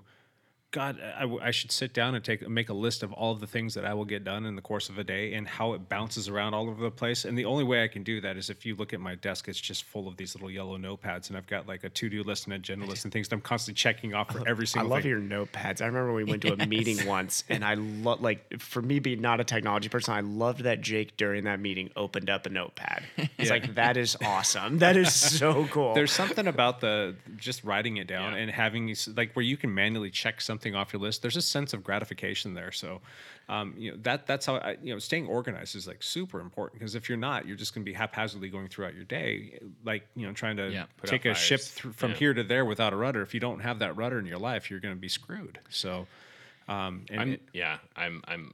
God, I, w- I should sit down and take make a list of all of the things that I will get done in the course of a day and how it bounces around all over the place. And the only way I can do that is if you look at my desk, it's just full of these little yellow notepads, and I've got like a to do list and agenda list and things that I'm constantly checking off for oh, every single. I love thing. your notepads. I remember we went to a (laughs) meeting once, and I love like for me being not a technology person, I loved that Jake during that meeting opened up a notepad. It's like that is awesome. That is so (laughs) cool. There's something about the just writing it down and having like where you can manually check something off your list. There's a sense of gratification there. So, um, you know that that's how I, you know staying organized is like super important because if you're not, you're just going to be haphazardly going throughout your day, like you know trying to Yeah. Take a ship through, from Yeah. here to there without a rudder. If you don't have that rudder in your life, you're going to be screwed. So, um, and I'm it- yeah, I'm I'm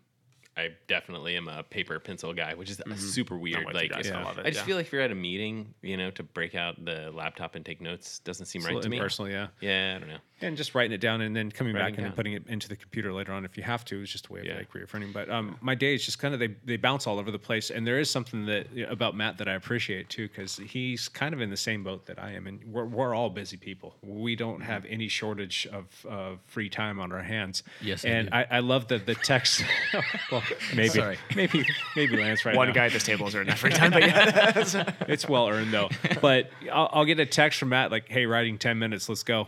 I definitely am a paper pencil guy, which is super weird. with Like guys. I love it, I just yeah. feel like if you're at a meeting, you know, to break out the laptop and take notes doesn't seem it's right little to me. impersonal, yeah. Yeah, I don't know. and just writing it down and then coming Writing back and down. putting it into the computer later on if you have to is just a way of Yeah. like reaffirming but um, my days just kind of they, they bounce all over the place and there is something that about matt that i appreciate too because he's kind of in the same boat that i am and we're, we're all busy people we don't have any shortage of uh, free time on our hands Yes, and do. I, I love the the text (laughs) well (laughs) maybe Sorry. maybe maybe lance right one now guy at this table is earned every time, but yeah. (laughs) it's well earned though. But I'll, I'll get a text from Matt like, "Hey, writing ten minutes, let's go."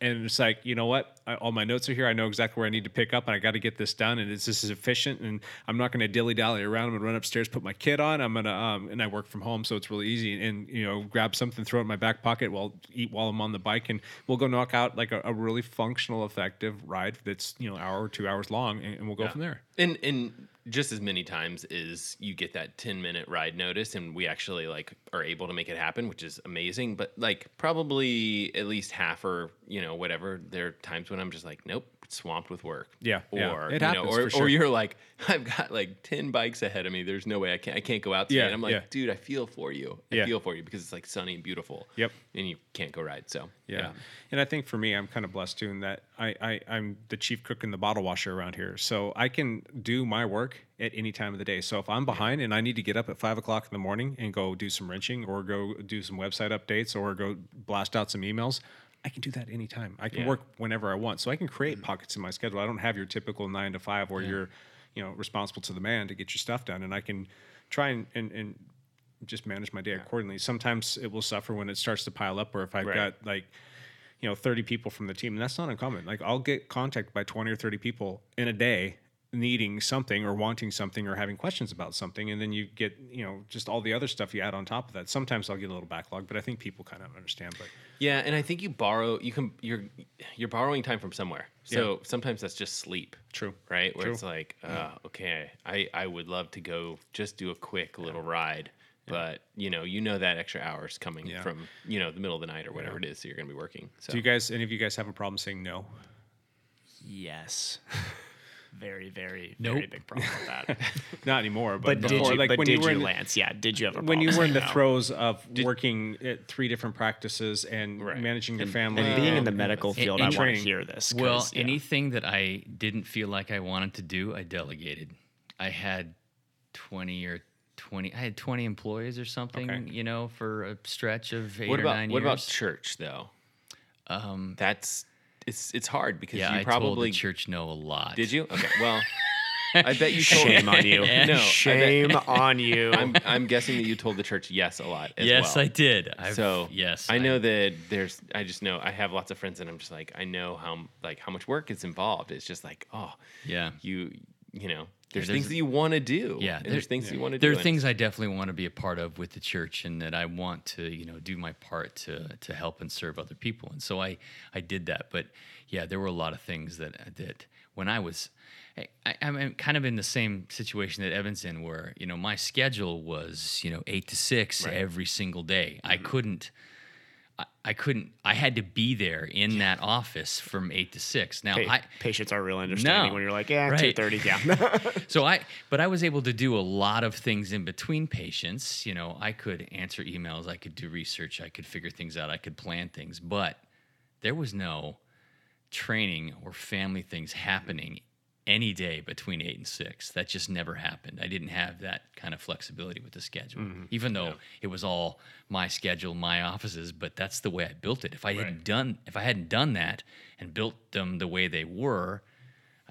And it's like, you know what? I, all my notes are here. I know exactly where I need to pick up, and I got to get this done. And it's this is efficient, and I'm not going to dilly dally around. I'm going to run upstairs, put my kid on. I'm gonna, um, and I work from home, so it's really easy. And you know, grab something, throw it in my back pocket, while eat while I'm on the bike, and we'll go knock out like a, a really functional, effective ride that's you know hour or two hours long, and, and we'll go from there. And and just as many times as you get that 10 minute ride notice and we actually like are able to make it happen, which is amazing. But like probably at least half or, you know, whatever, there are times when I'm just like, nope, swamped with work. Yeah, Or yeah. It you know, happens or, sure. or you're like, (laughs) I've got like 10 bikes ahead of me. There's no way I can't I can't go out today. Yeah, and I'm like, yeah. dude, I feel for you. I Yeah. feel for you because it's like sunny and beautiful. Yep. And you can't go ride. So Yeah. And I think for me, I'm kind of blessed too in that I, I, I'm the chief cook and the bottle washer around here. So I can do my work at any time of the day. So if I'm behind and I need to get up at five o'clock in the morning and go do some wrenching or go do some website updates or go blast out some emails, I can do that anytime. I can Yeah. work whenever I want. So I can create mm-hmm. pockets in my schedule. I don't have your typical nine to five where you're, you know, responsible to the man to get your stuff done. And I can try and, and, and just manage my day accordingly. Sometimes it will suffer when it starts to pile up or if I've Right. got like you know 30 people from the team and that's not uncommon like i'll get contacted by 20 or 30 people in a day needing something or wanting something or having questions about something and then you get you know just all the other stuff you add on top of that sometimes i'll get a little backlog but i think people kind of understand but Yeah, and I think you borrow you can you're you're borrowing time from somewhere. So sometimes that's just sleep. True. Right? Where True. it's like, uh, okay, I, I would love to go just do a quick little ride. But you know, you know that extra hour is coming Yeah. from, you know, the middle of the night or whatever it is, so you're gonna be working. So do you guys any of you guys have a problem saying no yes. (laughs) Very, very, Nope. very big problem with that. (laughs) not anymore but, But did before, you? like but when did you were you, in, Lance? Yeah. Did you have a when you were in the throes of working at three different practices and Right. managing your family and being in the medical And- field, and I want to training. hear this. Well, yeah. anything that I didn't feel like I wanted to do, I delegated. I had 20 or 20, I had 20 employees or something, Okay. you know, for a stretch of eight what or about nine what years. What about church though? Um, That's it's it's hard because yeah, you I probably told the church no a lot. did you? Okay. Well (laughs) I bet you told Shame on you. (laughs) No, I bet- Shame on you. (laughs) I'm I'm guessing that you told the church yes a lot as Yes, well. I did. I've, so yes, I know that there's. I just know I have lots of friends, and I'm just like I know how like how much work is involved. It's just like oh Yeah. you you know There's Yeah, things that you want to do. Yeah, and there- there's things that you want to do. There are things I definitely want to be a part of with the church, and that I want to, you know, do my part to to help and serve other people. And so I I did that. But yeah, there were a lot of things that that when I was, I, I, I'm kind of in the same situation that Evan's in, where you know my schedule was you know eight to six every single day. I mm-hmm. couldn't. I- I couldn't. I had to be there in that office from eight to six. Now, Pa- I, patients are real understanding No. when you're like, yeah, Right. two thirty, yeah. (laughs) so I, but I was able to do a lot of things in between patients. You know, I could answer emails, I could do research, I could figure things out, I could plan things, but there was no training or family things happening any day between eight and six. That just never happened. I didn't have that kind of flexibility with the schedule, mm-hmm. even though it was all my schedule, my offices. But that's the way I built it. If I hadn't done, if I hadn't done that and built them the way they were,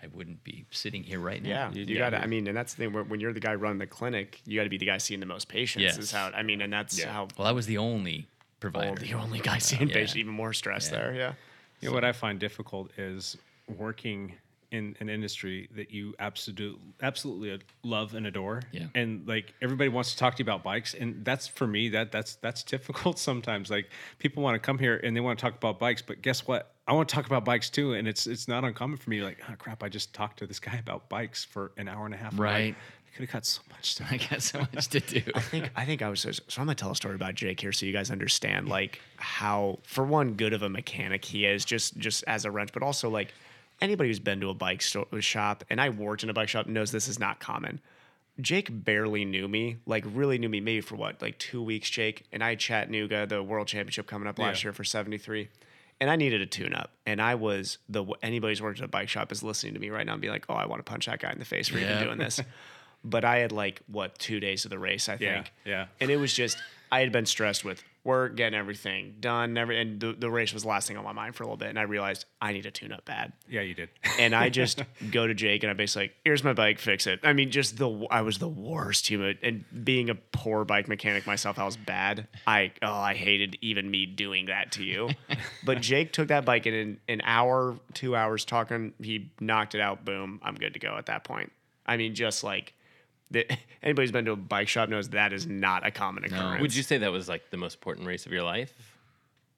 I wouldn't be sitting here right now. Yeah, you, got to. I mean, and that's the thing. When when you're the guy running the clinic, you got to be the guy seeing the most patients. Yes. Is how. I mean, and that's how. Well, I was the only provider. Oh, the only guy seeing Yeah. patients, even more stress there. Yeah. You know, what I find difficult is working in an industry that you absolutely absolutely love and adore. Yeah. And like everybody wants to talk to you about bikes. And that's for me, that that's that's difficult (laughs) sometimes. Like people want to come here and they want to talk about bikes, but guess what? I want to talk about bikes too. And it's it's not uncommon for me, like, oh crap, I just talked to this guy about bikes for an hour and a half. Right. I could have got so much stuff. (laughs) I got so much to do. (laughs) I think I think I was so, so I'm gonna tell a story about Jake here so you guys understand like how for one good of a mechanic he is just just as a wrench, but also like anybody who's been to a bike sto- shop and I worked in a bike shop knows this is not common. Jake barely knew me, like really knew me maybe for what, like two weeks, Jake. And I had Chattanooga, the world championship coming up last Yeah. year for 73. And I needed a tune up. And I was the anybody who's worked at a bike shop is listening to me right now and be like, oh, I want to punch that guy in the face for Yeah. even doing this. (laughs) but I had like what two days of the race, I think. Yeah, think. yeah. And it was just I had been stressed with work, getting everything done, every and the, the race was the last thing on my mind for a little bit. And I realized I need a tune up bad. Yeah, you did. And I just (laughs) go to Jake and I basically like, here's my bike, fix it. I mean, just the I was the worst human. And being a poor bike mechanic myself, I was bad. I oh, I hated even me doing that to you. (laughs) but Jake took that bike and in an hour, two hours talking, he knocked it out. Boom, I'm good to go at that point. I mean, just like the, (laughs) anybody who's been to a bike shop knows that is not a common occurrence. Would you say that was like the most important race of your life?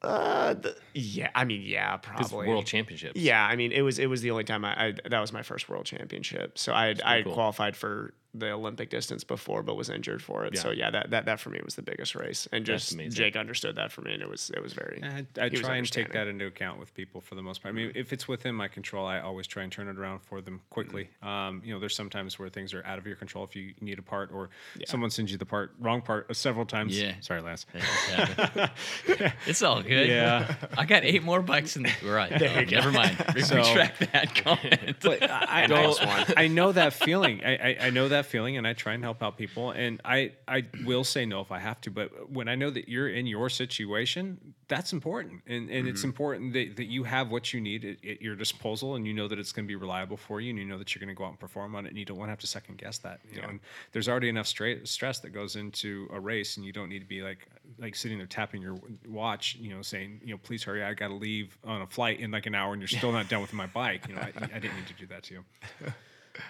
Uh, the, yeah, I mean, yeah, probably world championships. Yeah, I mean, it was it was the only time I, I that was my first world championship. So I had, I had cool. qualified for the Olympic distance before, but was injured for it. So yeah, that, that that for me was the biggest race, and just. Jake understood that for me, and it was it was very. I, I try and take that into account with people for the most part. I mean, if it's within my control, I always try and turn it around for them quickly. Um, you know, there's sometimes where things are out of your control if you need a part or someone sends you the part, wrong part, uh, several times. Yeah. Sorry, Lance. (laughs) it's all good. Yeah. I got eight more bikes in the right. There oh, go. never mind. So- retract that comment. But I, I, (laughs) Nice know, one. I know that feeling. I, I, I know that feeling, and I try and help out people. And I, I will say no if I have to. But when I know that you're in your situation, that's important. And, and it's mm-hmm. important that, that you have what you need at, at your disposal, and you know that it's going to be reliable for you, and you know that you're going to go out and perform on it, and you don't want to have to second guess that. You know, and there's already enough straight stress that goes into a race, and you don't need to be like like sitting there tapping your watch, you know, saying, you know, please hurry, I got to leave on a flight in like an hour, and you're still not done with my bike. You know, I, I didn't need to do that to you. (laughs)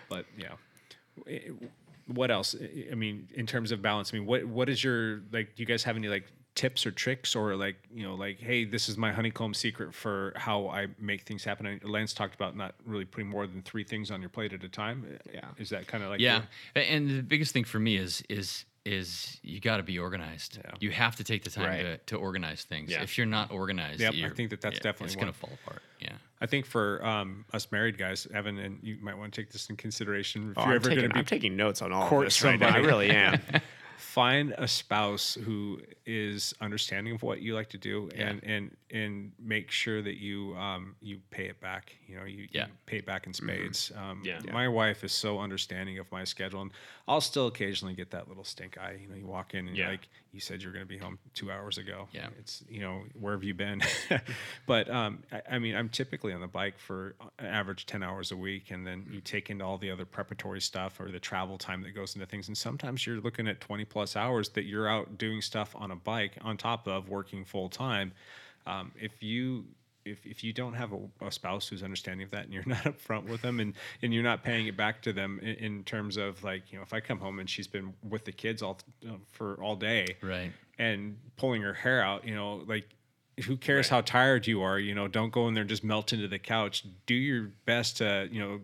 But yeah, what else? I- mean, in terms of balance, I mean, what what is your like? Do you guys have any like tips or tricks or like you know like hey this is my honeycomb secret for how i make things happen I- lance talked about not really putting more than three things on your plate at a time Yeah. is that kind of like yeah, your- and the biggest thing for me is is is you got to be organized. Yeah. You have to take the time Right. to, to organize things. Yeah. If you're not organized, Yep, I you're- think that that's yeah, definitely it's gonna fall apart. Yeah. I think for um, us married guys, Evan, and you might want to take this in consideration. If Oh, you're I'm, ever going to be I'm taking notes on all of court this right now. I really am. (laughs) find a spouse who is understanding of what you like to do and and and make sure that you um you pay it back you know you, Yeah. you pay it back in spades um Yeah. my wife is so understanding of my schedule and i'll still occasionally get that little stink eye you know you walk in and Yeah. like you said you're going to be home two hours ago. Yeah. it's you know where have you been? (laughs) But um I, I mean i'm typically on the bike for an average 10 hours a week and then you take into all the other preparatory stuff or the travel time that goes into things and sometimes you're looking at 20 plus hours that you're out doing stuff on a bike on top of working full time. Um, if you if, if you don't have a, a spouse who's understanding of that and you're (laughs) not upfront with them and, and you're not paying it back to them in, in terms of like you know if I come home and she's been with the kids all uh, for all day Right. and pulling her hair out you know like who cares how tired you are you know don't go in there and just melt into the couch do your best to you know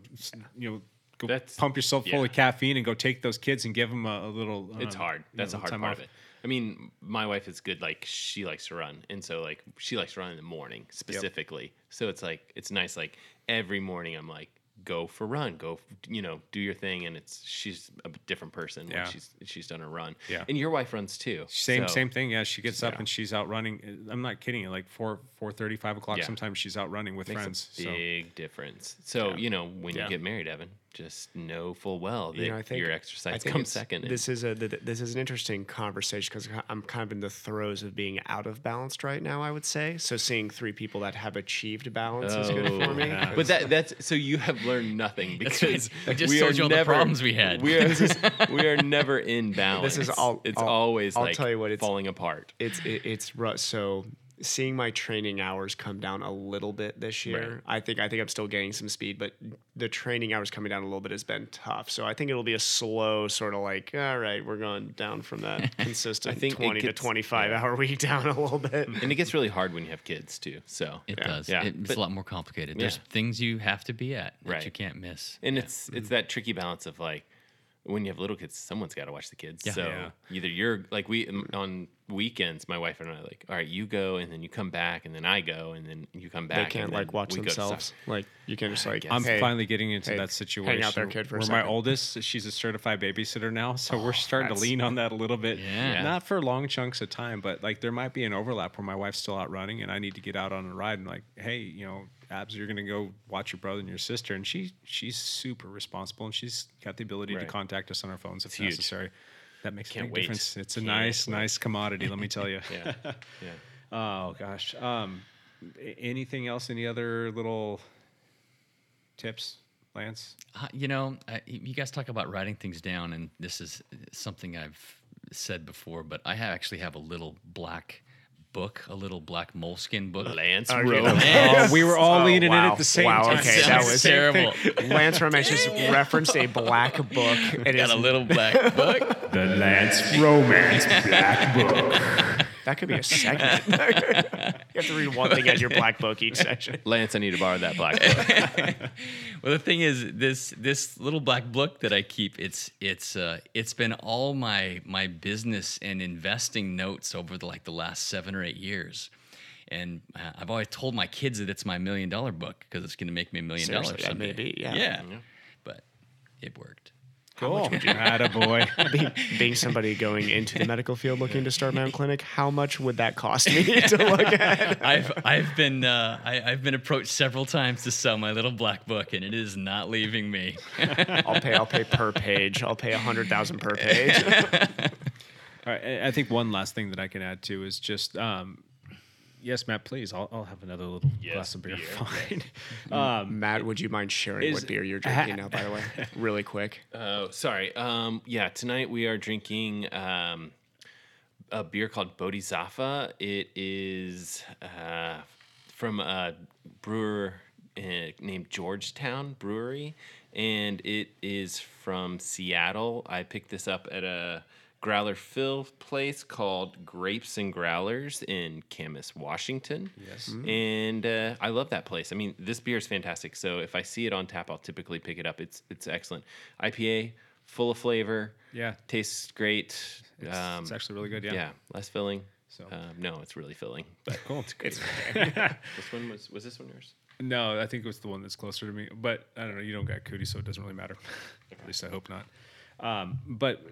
you know go That's- pump yourself full of caffeine and go take those kids and give them a, a little It's um, hard. you That's know, a hard part off. of it. I mean, my wife is good. Like she likes to run, and so like she likes to run in the morning specifically. So it's like it's nice. Like every morning, I'm like, go for run, go, you know, do your thing. And it's she's a different person Yeah. when she's she's done her run. Yeah. And your wife runs too. Same so- same thing. Yeah, she gets up Yeah. and she's out running. Uh, I'm not kidding you. Like four four thirty, five o'clock. Yeah. Sometimes she's out running with Makes friends. a so big difference. So you know, when you get married, Evan, just know full well that You know, I think your I exercise think comes second. This is a this is an interesting conversation because I'm kind of in the throes of being out of balance right now. I would say so. Seeing three people that have achieved balance is good oh, for Oh, me. yeah. But that that's so you have learned nothing because right. Just we told are you all the never, problems we had. We are (laughs) we are never in balance. This is all. It's I'll- always I'll like tell you what it's falling apart. It's it, it's rough. So seeing my training hours come down a little bit this year, Right. I think I think I'm still gaining some speed, but the training hours coming down a little bit has been tough. So I think it'll be a slow sort of like, all right, we're going down from that (laughs) consistent I think it 20 to gets- 25 yeah. hour week down a little bit. (laughs) And it gets really hard when you have kids too. So It Yeah. does. Yeah. It's But- a lot more complicated. There's Yeah. things you have to be at that Right. you can't miss. and Yeah. it's mm-hmm. it's that tricky balance of like when you have little kids, someone's got to watch the kids. Yeah. So Yeah. either you're like we on weekends, my wife and I are like, all right, you go, and then you come back, and then I go, and then you come back. They can't and like watch we go to soccer. themselves. Like you can just like. I'm hey, finally getting into hey, that situation. Hang out there, kid, for a where my oldest, she's a certified babysitter now, so we're oh, starting to lean on that a little bit. Yeah. Not for long chunks of time, but like there might be an overlap where my wife's still out running and I need to get out on a ride and like, hey, you know, Abs, you're gonna go watch your brother and your sister, and she she's super responsible and she's got the ability to contact us on our phones if huge. necessary. That makes Can't a big wait. difference. It's a Can't nice, wait. nice commodity, let me tell you. (laughs) Yeah, yeah. Oh gosh. Um, anything else? Any other little tips, Lance? Uh, you know, I, you guys talk about writing things down, and this is something I've said before, but I actually have a little black book, a little black moleskin book. Uh, Lance Oh, Rowe. Oh, we were all Oh, leaning in at the same Wow, time. okay, that Sounds was terrible. Lance Romance just referenced a black (laughs) book. It is Got a little black (laughs) book. The Lance Romance Black Book. that could be a segment. (laughs) you have to read one (laughs) thing out of your black book each session. (laughs) Lance, I need to borrow that black book. (laughs) Well, the thing is, this this little black book that I keep, it's it's uh, it's been all my my business and investing notes over the like the last seven or eight years. And uh, I've always told my kids that it's my million dollar book because it's going to make me a million dollars Seriously, that someday. be, yeah. yeah, but it worked. Cool. Attaboy. (laughs) Being, being somebody going into the (laughs) medical field looking to start my own clinic, how much would that cost (laughs) me to look at? I've I've been uh, I, I've been approached several times to sell my little black book, and it is not leaving me. I'll pay. I'll pay per page. I'll pay a hundred thousand per page. All right. I- I think one last thing that I can add to is just, um, yes, Matt, please. I'll, I'll have another little glass of beer. (laughs) Fine. (laughs) um, Matt, would you mind sharing Is- what beer you're (laughs) drinking now? By the way, really quick. Oh, sorry. Um, yeah, tonight we are drinking um, a beer called Bodhizafa. It is uh, from a brewer uh, named Georgetown Brewery, and it is from Seattle. I picked this up at a growler fill place called Grapes and Growlers in Camas, Washington. Yes. And uh, I love that place. I mean, this beer is fantastic. So if I see it on tap, I'll typically pick it up. It's it's excellent. IPA, full of flavor. Yeah. Tastes great. It's, um, it's actually really good. Yeah. yeah. less filling. So- um, no, it's really filling. But Cool. it's (laughs) this one was was this one yours? No, I think it was the one that's closer to me. But I don't know. You don't got cootie, so it doesn't really matter. (laughs) At least I hope not. Um, but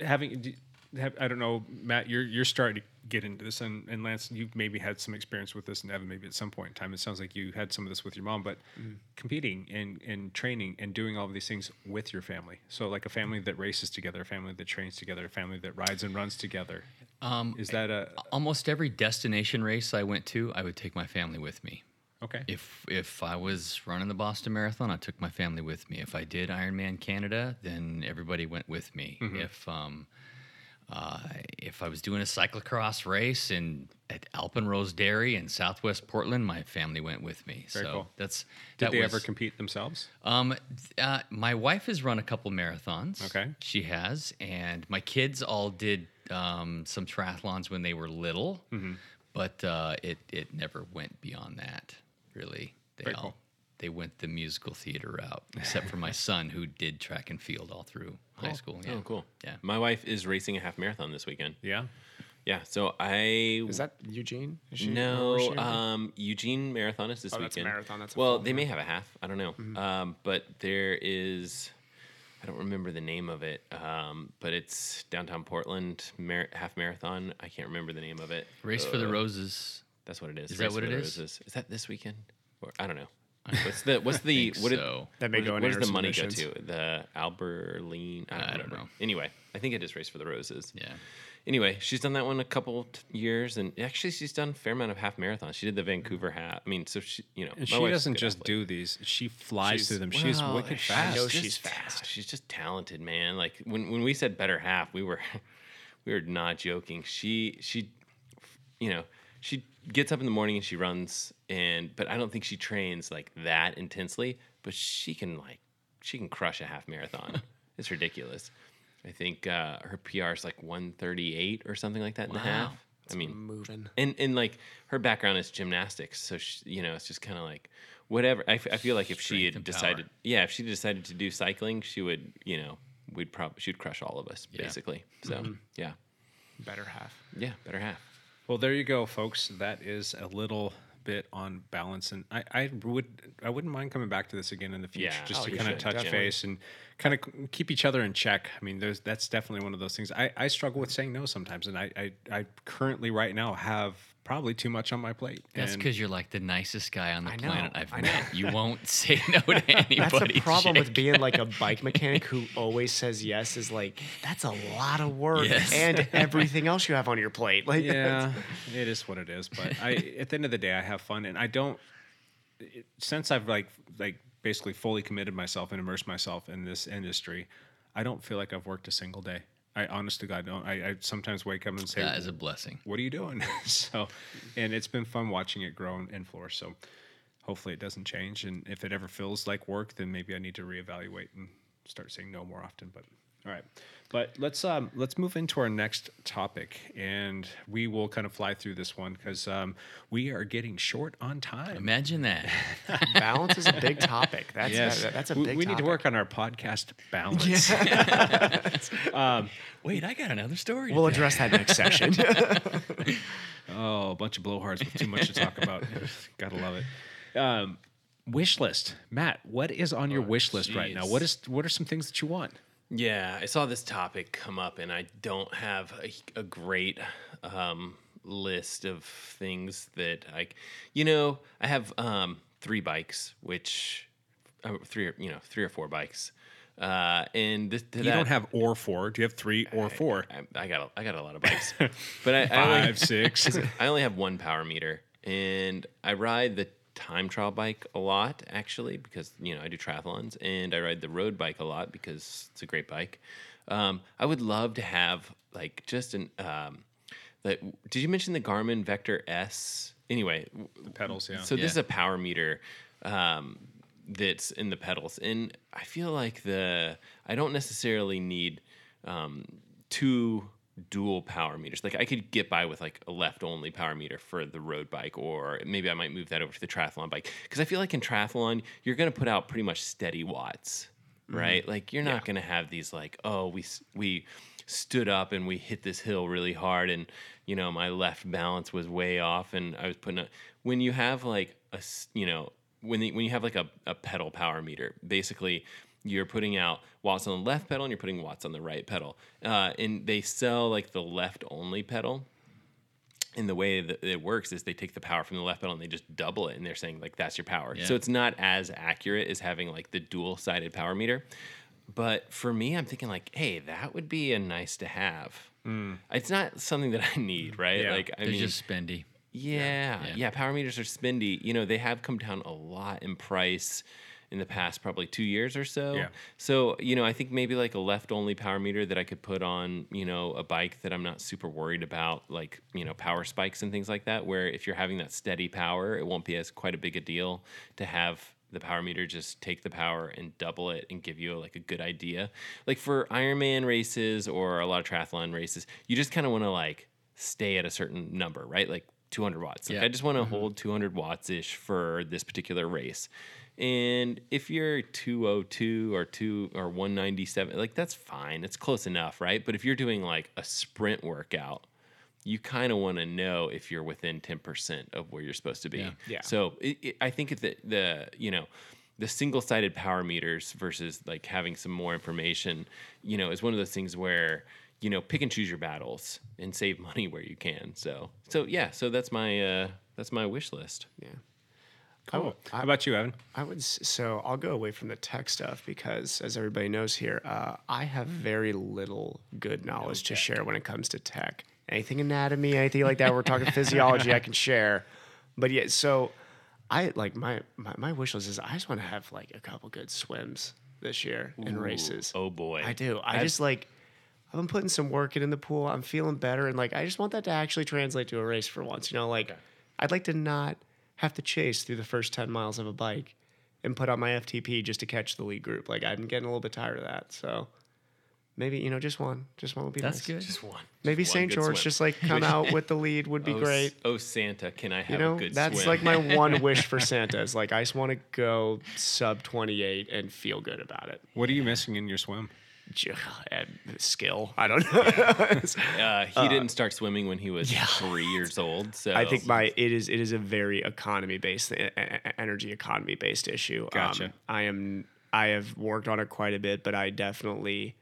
having, have, I don't know, Matt, you're you're starting to get into this, and, and Lance, you've maybe had some experience with this, and Evan, maybe at some point in time. It sounds like you had some of this with your mom, but competing and, and training and doing all of these things with your family. So, like a family that races together, a family that trains together, a family that rides and runs together. Um, Is that a almost every destination race I went to, I would take my family with me. Okay? If if I was running the Boston Marathon, I took my family with me. If I did Ironman Canada, then everybody went with me. Mm-hmm. If um, Uh, if I was doing a cyclocross race in at Alpenrose Dairy in Southwest Portland, my family went with me. Very so cool. that's Did that they was- ever compete themselves? Um, uh, my wife has run a couple marathons. Okay. she has, and my kids all did um, some triathlons when they were little, Mm-hmm. but uh, it it never went beyond that. Really, they Very all cool. they went the musical theater route, except for my (laughs) son who did track and field all through high school. Yeah. Oh, cool. Yeah. My wife is racing a half marathon this weekend. Yeah. Yeah. So I Is that Eugene? Is she- no, where was she? um, Eugene Marathon is this Oh, that's a weekend. marathon, that's a well, full they may have a half. I don't know. Mm-hmm. Um, but there is, I don't remember the name of it. Um, but it's downtown Portland mar- half marathon. I can't remember the name of it. Race for the Uh, Roses. That's what it is. Is that what it is? Is that this weekend? Or I don't know. What's the (laughs) what's the what did- so. That may where- go in where does the money go to? The Alberline. I don't, I don't know. Anyway, I think it is Race for the Roses. Yeah. Anyway, she's done that one a couple t- years, and actually, she's done a fair amount of half marathons. She did the Vancouver half. I mean, so she, you know, And she doesn't just athlete. do these; she flies She's- through them. She's wicked she's fast. know just she's fast. She's just talented, man. Like when when we said better half, we were (laughs) we were not joking. She she, you know, she gets up in the morning and she runs, and but I don't think she trains like that intensely. But she can like she can crush a half marathon. (laughs) it's ridiculous. I think uh, her PR is like 138 or something like that in the half. I mean, moving. and and like her background is gymnastics, so she, you know it's just kind of like whatever. I, f- I feel like if she had decided, power. yeah, if she decided to do cycling, she would, you know, we'd probably she'd crush all of us Yeah. basically. So yeah, Better half. yeah, better half. Well, there you go, folks. That is a little bit on balance, and I, I would I wouldn't mind coming back to this again in the future, Yeah. just Oh, to kind of touch definitely. base and kind of keep each other in check. I mean, there's that's definitely one of those things. I, I struggle with saying no sometimes, and I, I I currently right now have probably too much on my plate. That's because you're like the nicest guy on the I know, planet I've I met. You (laughs) won't say no to anybody. That's the (laughs) problem with being like a bike mechanic who always says yes. Is like that's a lot of work Yes. and (laughs) everything else you have on your plate. Like yeah, it is what it is. But I, at the end of the day, I have fun, and I don't. It, since I've like like basically fully committed myself and immersed myself in this industry, I don't feel like I've worked a single day. I honest to God don't. I, I sometimes wake up and say, That is a blessing. "What are you doing?" (laughs) so, and it's been fun watching it grow and flourish. So, hopefully, it doesn't change. And if it ever feels like work, then maybe I need to reevaluate and start saying no more often. But all right, but let's um let's move into our next topic, and we will kind of fly through this one because um we are getting short on time. Imagine that. (laughs) balance is a big topic. That's Yes, that- that's a we, big. we need to work on our podcast balance. (laughs) Wait, I got another story. We'll to address that next session. (laughs) Oh, a bunch of blowhards with too much to talk about. Gotta love it. Um, wish list, Matt. What is on your wish list right now? What is what are some things that you want? Yeah, I saw this topic come up, and I don't have a, a great um, list of things that I, you know, I have um, three bikes, which uh, three, or you know, three or four bikes, uh, and this, You don't have or four. Do you have three or four? I, I got, a, I got a lot of bikes, (laughs) but I, I only- Five, six. (laughs) I only have one power meter, and I ride the time trial bike a lot actually because you know I do triathlons, and I ride the road bike a lot because it's a great bike. Um, I would love to have like just an. Um, like, did you mention the Garmin Vector S? Anyway, the pedals, yeah. So this is a power meter um, that's in the pedals, and I feel like the I don't necessarily need um, two dual power meters. Like I could get by with like a left only power meter for the road bike, or maybe I might move that over to the triathlon bike because I feel like in triathlon you're going to put out pretty much steady watts, mm-hmm. right? Like you're not going to have these like oh we we stood up and we hit this hill really hard and you know my left balance was way off and I was putting a when you have like a you know when the, when you have like a, a pedal power meter basically you're putting out watts on the left pedal and you're putting watts on the right pedal uh, and they sell like the left only pedal and the way that it works is they take the power from the left pedal and they just double it and they're saying like that's your power Yeah. so it's not as accurate as having like the dual sided power meter but for me i'm thinking like hey that would be a nice to have it's not something that i need right Yeah. like i They're mean just spendy. yeah, Yeah. yeah, Power meters are spendy. You know, they have come down a lot in price, in the past probably two years or so. Yeah. So, you know, I think maybe like a left only power meter that I could put on, you know, a bike that I'm not super worried about, like, you know, power spikes and things like that, where if you're having that steady power, it won't be as quite a big a deal to have the power meter just take the power and double it and give you like a good idea. Like for Ironman races or a lot of triathlon races, you just kind of want to like stay at a certain number, right? Like 200 watts. Like Yeah. I just want to mm-hmm. hold 200 watts ish for this particular race. And if you're 202 or 2 or 197, like that's fine. It's close enough, right? But if you're doing like a sprint workout, you kind of want to know if you're within 10% of where you're supposed to be. Yeah. Yeah. So it, it, I think the the you know the single sided power meters versus like having some more information, you know, is one of those things where you know pick and choose your battles and save (laughs) money where you can. So so yeah, so that's my uh, that's my wish list. Yeah. Cool. I- How about you, Evan? I would so I'll go away from the tech stuff because, as everybody knows here, uh, I have very little good knowledge to share when it comes to tech. Anything anatomy, anything like that. We're talking physiology, I can share. But yeah, so I like my my, my wish list is I just want to have like a couple good swims this year in races. Oh boy, I do. I I've- just like I've been putting some work in in the pool. I'm feeling better, and like I just want that to actually translate to a race for once. You know, like I'd like to not have to chase through the first ten miles of a bike and put on my FTP just to catch the lead group. Like I'm getting a little bit tired of that. So maybe you know just one, just one would be That's nice. good. Just one. Maybe Just St. good George just like (laughs) come out with the lead would be oh, great. s- Oh Santa, can I have You know, a good that's swim? like my (laughs) one wish for Santa is like I just want to go sub 28 and feel good about it. What are you missing in your swim? (laughs) Uh, Skill, I don't know. (laughs) uh, he didn't start swimming when he was three years old. So (laughs) I think my it is it is a very economy based energy economy based issue. Um, Gotcha. I am I have worked on it quite a bit, but I definitely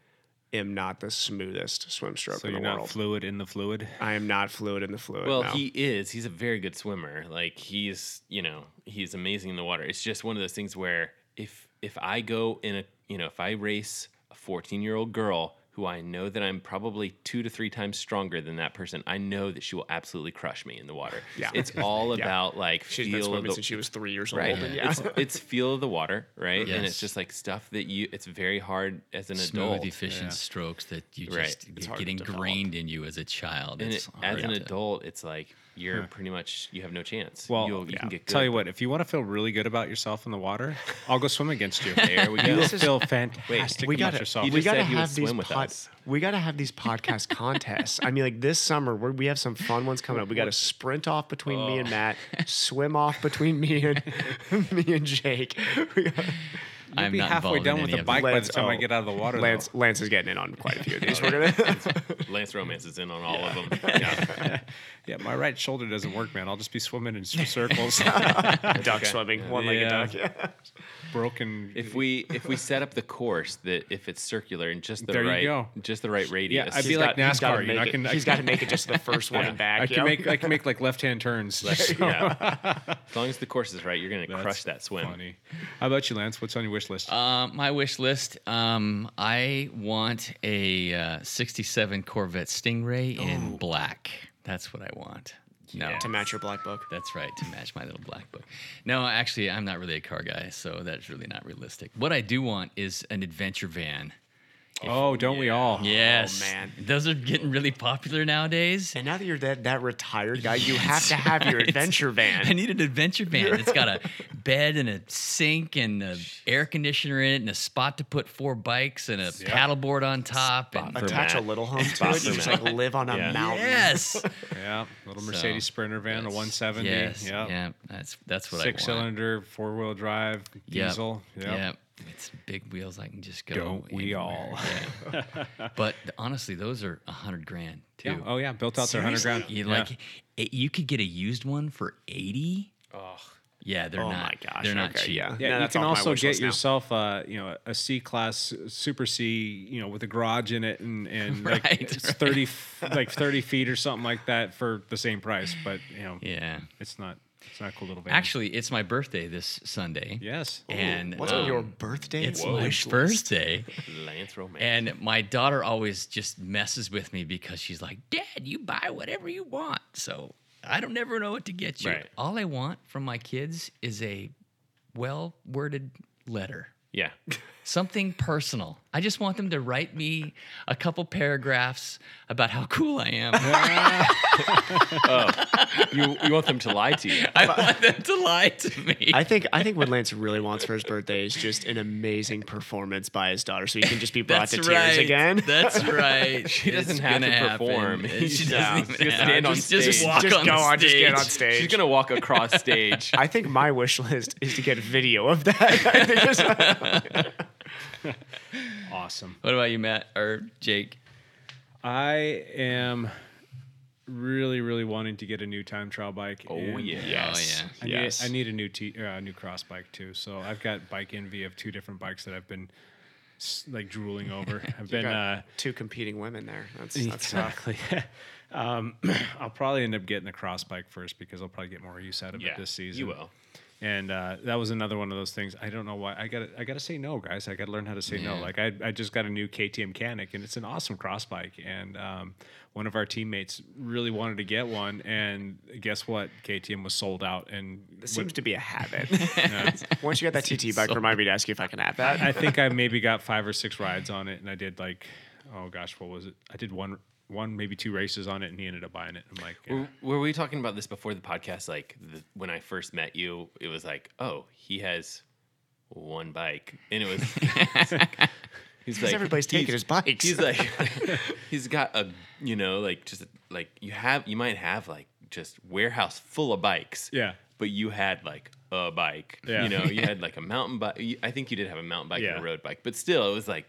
am not the smoothest swim stroke So in you're the not world. fluid in the fluid. I am not fluid in the fluid. Well, no. he is. He's a very good swimmer. Like he's, you know, he's amazing in the water. It's just one of those things where if if I go in a, you know, if I race a 14-year-old girl who I know that I'm probably 2 to 3 times stronger than that person, I know that she will absolutely crush me in the water. (laughs) Yeah. It's all (laughs) Yeah. about like she's feel been of swimming the, since she was three years right. old. And yeah. It's (laughs) it's feel of the water, right? And it's just like stuff that you it's very hard as an Smooth, adult. efficient strokes that you just It's get hard to ingrained in you as a child. And It's it, as hard an to- adult, it's like you're pretty much you have no chance. Well, You'll, you can get good. Tell you what, if you want to feel really good about yourself in the water, I'll go swim against you. There we go. You will feel (laughs) fantastic we gotta, yourself. He we gotta said he would have these swim pod- we gotta have these podcast contests. I mean, like this summer, we're, we have some fun ones coming up. We got to sprint off between me Oh. and Matt, swim off between me and (laughs) (laughs) me and Jake. We got- You'll I'm be not halfway done with the of bike by the Lance- time I oh, get out of the water. Lance, though. Lance is getting in on quite a few of these. We're gonna. (laughs) Lance Romance is in on all of them. (laughs) Yeah. Yeah, my right shoulder doesn't work, man. I'll just be swimming in (laughs) circles. duck swimming, one legged Yeah. duck. Yeah. Broken. If we if we set up the course that if it's circular and just the There right just the right radius. Yeah, I'd be He's like got- he's gotta NASCAR, you know, I make it- can- I He's got to make it just the first one and back. I you can know? make I can make like left hand turns. yeah. as long as the course is right, you're gonna crush that swim. Funny. How about you, Lance? What's on your wish list? Uh, my wish list. Um, I want a uh, '67 Corvette Stingray in black. That's what I want. No, to match your black book. That's right, to match my little black book. No, actually, I'm not really a car guy, so that's really not realistic. What I do want is an adventure van. Oh, don't we all? Yes, oh, man. those are getting really popular nowadays. And now that you're that that retired guy, you have to have your adventure van. I need an adventure van. It's got a (laughs) bed and a sink and an air conditioner in it and a spot to put four bikes and a paddleboard on top. And Attach a little home to (laughs) Spot it. You just like live on a Yeah. mountain. yes, (laughs) Yeah, little Mercedes So, Sprinter van, a 170. Yes, yeah. yeah, that's that's what Six I want. Six cylinder, four wheel drive, Yep, diesel. Yep. Yep. It's big wheels. I can just go. Don't we anywhere, all? yeah. but honestly, those are a hundred grand too. Yeah. Oh yeah, built out their hundred grand. You Yeah. like it, you could get a used one for eighty. Oh, Yeah, they're Oh not. my gosh. they're not okay, cheap. yeah. Yeah, No, you can also get now. yourself, uh, you know, a C class, Super C, you know, with a garage in it, and and (laughs) like Right, it's right. thirty, like thirty feet or something like that for the same price. But you know, Yeah. it's not, it's not a cool little van. Actually, it's my birthday this Sunday. yes. And What's on your um, birthday? It's wish my birthday. (laughs) And my daughter always just messes with me because she's like, Dad, you buy whatever you want. So I don't never know what to get you. Right. All I want from my kids is a well worded letter. Yeah. Something personal. I just want them to write me a couple paragraphs about how cool I am. (laughs) (laughs) Oh, you you want them to lie to you. I want them to lie to me. I think I think what Lance really wants for his birthday is just an amazing performance by his daughter, so he can just be brought That's to tears again. That's right. (laughs) She doesn't It's have to happen. perform. She She's doesn't just even gonna have stand to. on Just walk just on go the on, just get on stage. stage. She's gonna walk across stage. I think my wish list is to get video of that. I think it's- Awesome. What about you, Matt or Jake? I am really, really wanting to get a new time trial bike. Oh, and yeah. Yes. Oh, yeah. I Yes. need I need a new t- uh, new cross bike too. So I've got bike envy of two different bikes that I've been like drooling over. (laughs) I've been Got uh, two competing women there. That's, that's exactly. (laughs) um, (clears throat) I'll probably end up getting the cross bike first because I'll probably get more use out of Yeah, it this season. you will. And uh, that was another one of those things. I don't know why. I got to I got to say no, guys. I got to learn how to say no. Like I, I just got a new KTM Canic, and it's an awesome cross bike. And um, one of our teammates really wanted to get one, and guess what? KTM was sold out. And This seems to be a habit. (laughs) Yeah. (laughs) Once you get that TT bike, remind me to ask you if I can have that. I think I (laughs) maybe got five or six rides on it, and I did like, oh gosh, what was it? I did one, one maybe two races on it, and he ended up buying it. I'm like, yeah. Were, were we talking about this before the podcast? Like the, when I first met you, it was like, oh, he has one bike, and it was. (laughs) he's like everybody's taking his bikes. He's like, (laughs) (laughs) he's got a, you know, like just like you have, you might have like just warehouse full of bikes. Yeah. But you had like a bike. Yeah. You know, you (laughs) had like a mountain bike. I think you did have a mountain bike Yeah. and a road bike, but still, it was like,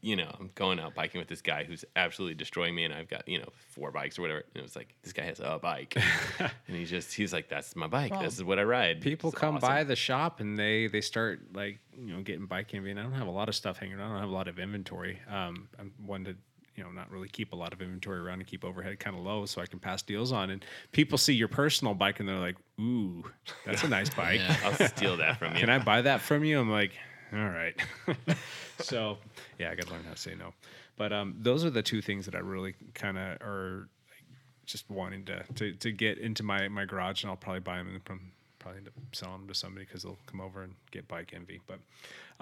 you know, I'm going out biking with this guy who's absolutely destroying me, and I've got you know four bikes or whatever. And it was like this guy has a bike, (laughs) and he's just he's like, that's my bike. Well, this is what I ride. people It's come awesome. by the shop and they they start like you know getting bike envy. And I don't have a lot of stuff hanging around. I don't have a lot of inventory. Um, I'm one to you know not really keep a lot of inventory around and keep overhead kind of low so I can pass deals on. And people see your personal bike and they're like, "Ooh, that's a nice bike. Yeah. I'll steal that from you. Can I buy that from you?" I'm like, "All right." (laughs) so yeah, I got to learn how to say no. But um, those are the two things that I really kind of are just wanting to, to to get into my my garage, and I'll probably buy them and from probably end up selling them to somebody because they'll come over and get bike envy. But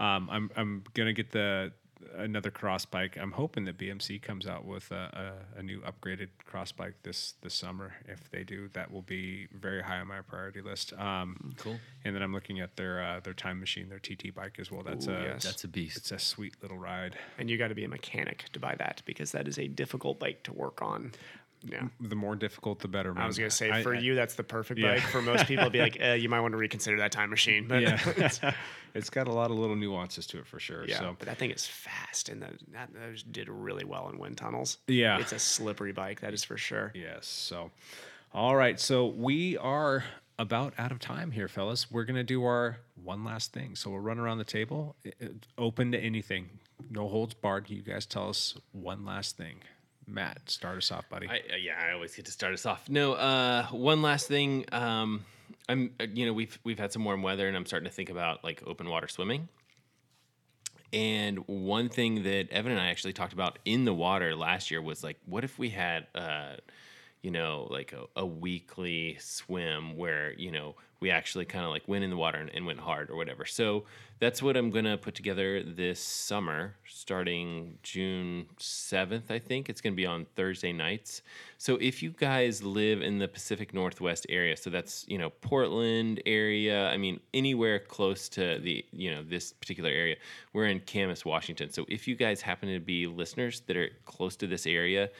um, I'm I'm gonna get the another cross bike. I'm hoping that BMC comes out with a, a, a new upgraded cross bike this this summer. If they do, that will be very high on my priority list. Um, Cool. And then I'm looking at their uh, their time machine, their TT bike as well. That's Ooh, a yes. That's a beast. it's a sweet little ride. and you got to be a mechanic to buy that because that is a difficult bike to work on. Yeah. The more difficult, the better. I was gonna say for I- you that's the perfect Yeah. bike. For most people, it'd be like uh, (laughs) you might want to reconsider that time machine. But yeah, (laughs) (laughs) it's got a lot of little nuances to it for sure. yeah, So but that thing is fast, and that, that those did really well in wind tunnels. Yeah. it's a slippery bike, that is for sure. Yes. So, all right. So we are about out of time here, fellas. We're gonna do our one last thing. So we'll run around the table, i- i- open to anything, no holds barred. You guys tell us one last thing. Matt, start us off, buddy. I, uh, yeah, I always get to start us off. No, uh, one last thing. Um, I'm, uh, you know, we've we've had some warm weather, and I'm starting to think about like open water swimming. And one thing that Evan and I actually talked about in the water last year was like, what if we had, uh, you know, like a, a weekly swim where you know we actually kind of like went in the water and, and went hard or whatever. So that's what I'm gonna put together this summer, starting June seventh. I think it's gonna be on Thursday nights. So if you guys live in the Pacific Northwest area, so that's you know Portland area. I mean anywhere close to the you know this particular area. We're in Camas, Washington. So if you guys happen to be listeners that are close to this area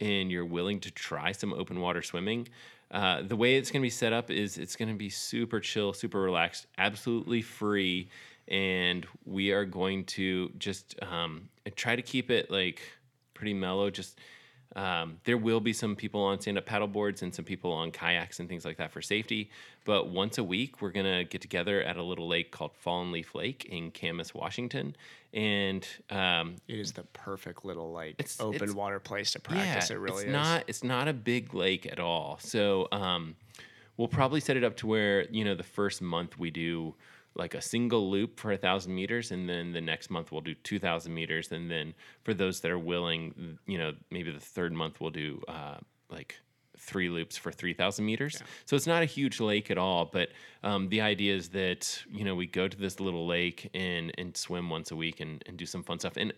and you're willing to try some open water swimming, uh, the way it's going to be set up is it's going to be super chill, super relaxed, absolutely free. And we are going to just um, try to keep it like pretty mellow. Just um, there will be some people on stand up paddle boards and some people on kayaks and things like that for safety. But once a week, we're going to get together at a little lake called Fallen Leaf Lake in Camas, Washington. And um, It is the perfect little like It's- open it's- water place to practice. it really it's is. not it's not a big lake at all. So um, we'll probably set it up to where you know the first month we do like a single loop for a thousand meters, and then the next month we'll do two thousand meters, and then for those that are willing, you know, maybe the third month we'll do uh, like three loops for 3,000 meters. So it's not a huge lake at all. But um, the idea is that, you know, we go to this little lake and, and swim once a week and, and do some fun stuff. And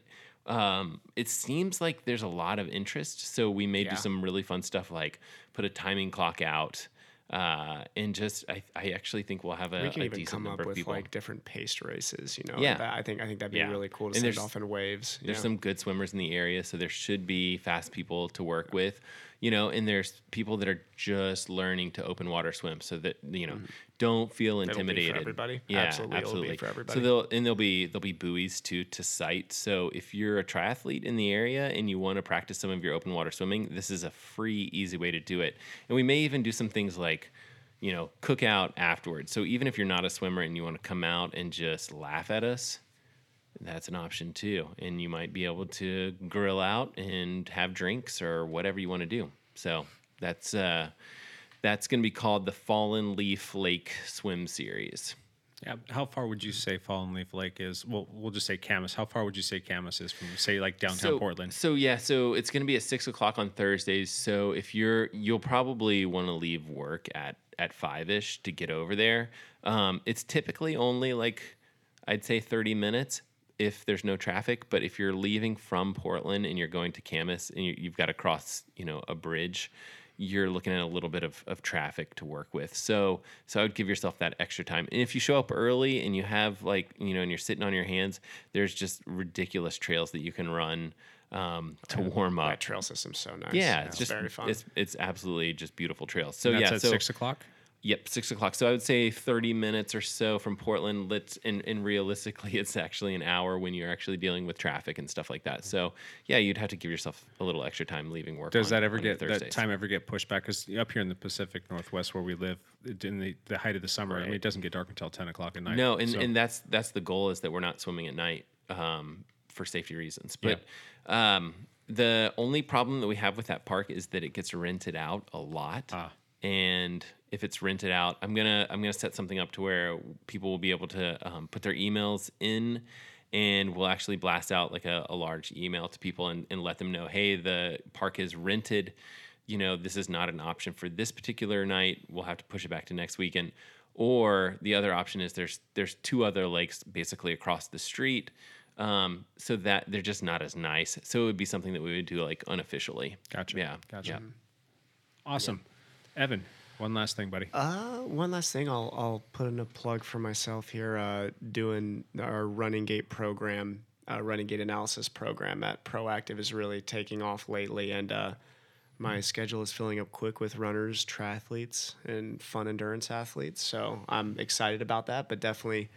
um, it seems like there's a lot of interest. So we may Yeah. do some really fun stuff like put a timing clock out. Uh, and just, I, I actually think we'll have a, we can a even decent come up number of with people. like different paced races. You know, Yeah. that- I think I think that'd be Yeah. really cool to And send off in waves. There's yeah. some good swimmers in the area, so there should be fast people to work with, you know, and there's people that are just learning to open water swim, so that you know, don't feel It'll be for intimidated. everybody. Yeah, Absolutely, absolutely. for everybody. So they'll and there'll be there'll be buoys too to sight. So if you're a triathlete in the area and you want to practice some of your open water swimming, this is a free, easy way to do it. And we may even do some things like you know, cook out afterwards. So even if you're not a swimmer and you want to come out and just laugh at us, that's an option too. And you might be able to grill out and have drinks or whatever you want to do. So that's uh, that's going to be called the Fallen Leaf Lake Swim Series. Yeah. How far would you say Fallen Leaf Lake is? Well, we'll just say Camas. How far would you say Camas is from, say, like downtown so, Portland? So yeah, so it's going to be at six o'clock on Thursdays. So if you're, you'll probably want to leave work at at five ish to get over there. Um, it's typically only like I'd say thirty minutes if there's no traffic. But if you're leaving from Portland and you're going to Camas and you, you've got to cross, you know, a bridge. You're looking at a little bit of, of traffic to work with. So so I would give yourself that extra time. And if you show up early and you have like, you know, and you're sitting on your hands, there's just ridiculous trails that you can run um, to warm up. That trail system's so nice. Yeah, it's It's just very fun. It's it's absolutely just beautiful trails. So yeah, at so six o'clock. Yep, six o'clock. So I would say thirty minutes or so from Portland. Let's and, and realistically, (laughs) it's actually an hour when you're actually dealing with traffic and stuff like that. So yeah, you'd have to give yourself a little extra time leaving work. Does on- that ever get that time ever get pushed back? Because up here in the Pacific Northwest where we live, in the, the height of the summer, I mean, it doesn't get dark until ten o'clock at night. No, and, So- and that's that's the goal is that we're not swimming at night um, for safety reasons. But um, the only problem that we have with that park is that it gets rented out a lot. Ah. And if it's rented out, I'm gonna I'm gonna set something up to where people will be able to um, put their emails in. And we'll actually blast out like a, a large email to people and, and let them know, hey, the park is rented you know, this is not an option for this particular night. We'll have to push it back to next weekend. Or the other option is there's there's two other lakes basically across the street, um, so that they're just not as nice. So it would be something that we would do like unofficially. Gotcha. Yeah. Gotcha. Yeah. awesome. Evan, one last thing, buddy. Uh, one last thing, I'll I'll put in a plug for myself here. Uh, doing our running gait program, uh, running gait analysis program at Proactive is really taking off lately, and uh, my schedule is filling up quick with runners, triathletes, and fun endurance athletes. So I'm excited about that, but definitely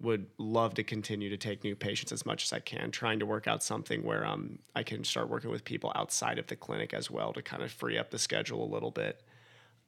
would love to continue to take new patients as much as I can, trying to work out something where um, I can start working with people outside of the clinic as well to kind of free up the schedule a little bit.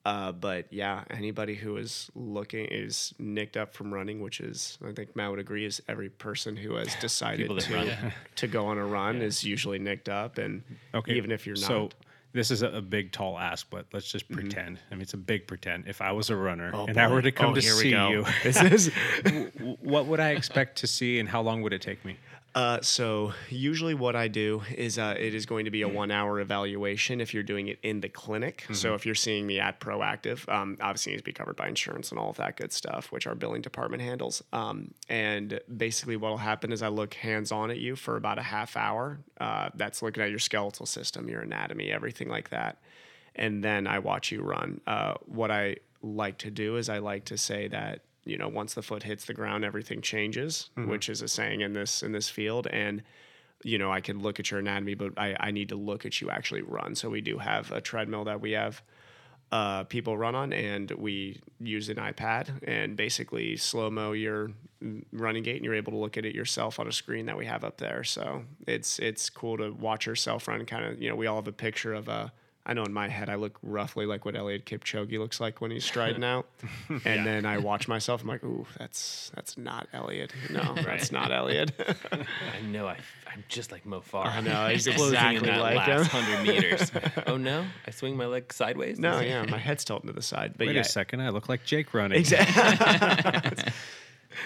Uh, but yeah, anybody who is looking is nicked up from running, which is I think Matt would agree is every person who has (laughs) decided to run. to go on a run is usually nicked up, and Okay. even if you're not. So this is a, a big, tall ask, but let's just pretend. I mean, it's a big pretend. If I was a runner Oh, and I were to come Oh, to here we see you, (laughs) (laughs) This is- w- w- what would I expect to see, and how long would it take me? Uh, so usually what I do is uh, it is going to be a one hour evaluation if you're doing it in the clinic. So if you're seeing me at Proactive, um, obviously needs to be covered by insurance and all of that good stuff, which our billing department handles. Um, and basically what will happen is I look hands on at you for about a half hour. Uh, that's looking at your skeletal system, your anatomy, everything like that. And then I watch you run. Uh, what I like to do is I like to say that you know once the foot hits the ground everything changes Mhm. which is a saying in this in this field. And you know i can look at your anatomy but I, I need to look at you actually run. So we do have a treadmill that we have uh, people run on and we use an ipad and basically slow mo your running gait and you're able to look at it yourself on a screen that we have up there. So it's it's cool to watch yourself run kind of you know we all have a picture of a I know in my head I look roughly like what Eliud Kipchoge looks like when he's striding (laughs) out, and Yeah. then I watch myself. I'm like, ooh, that's that's not Eliud. No, (laughs) that's not Eliud. (laughs) I know. I, I'm just like Mo Farah. I know, he's Closing in exactly that like last him. hundred meters. oh no! I swing my leg sideways. no, yeah, my head's tilting to the side. But Wait yeah, a second, I look like Jake running. Exactly.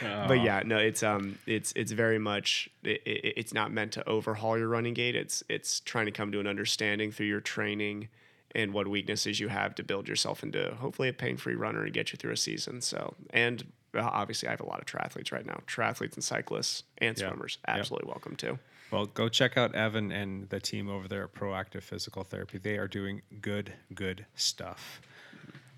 Oh. but yeah, no, it's um, it's it's very much it, it, it's not meant to overhaul your running gait. It's it's trying to come to an understanding through your training and what weaknesses you have to build yourself into hopefully a pain-free runner and get you through a season. So, and uh, obviously, I have a lot of triathletes right now, triathletes and cyclists and Yeah. swimmers. Absolutely welcome too. Well, go check out Evan and the team over there at Proactive Physical Therapy. They are doing good, good stuff.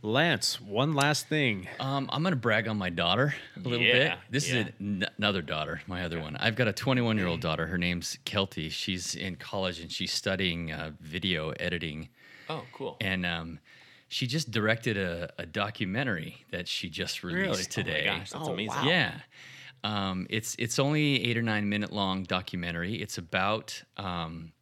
Lance, one last thing. Um, I'm gonna brag on my daughter a little bit. Yeah, This yeah. is an- another daughter, my other one. I've got a 21 year old daughter. Her name's Kelty. She's in college and she's studying uh, video editing. Oh, cool. And um, she just directed a, a documentary that she just released Really? Oh my today. gosh, that's Oh, amazing. wow. Yeah. Um, it's it's only eight or nine minute long documentary. It's about um,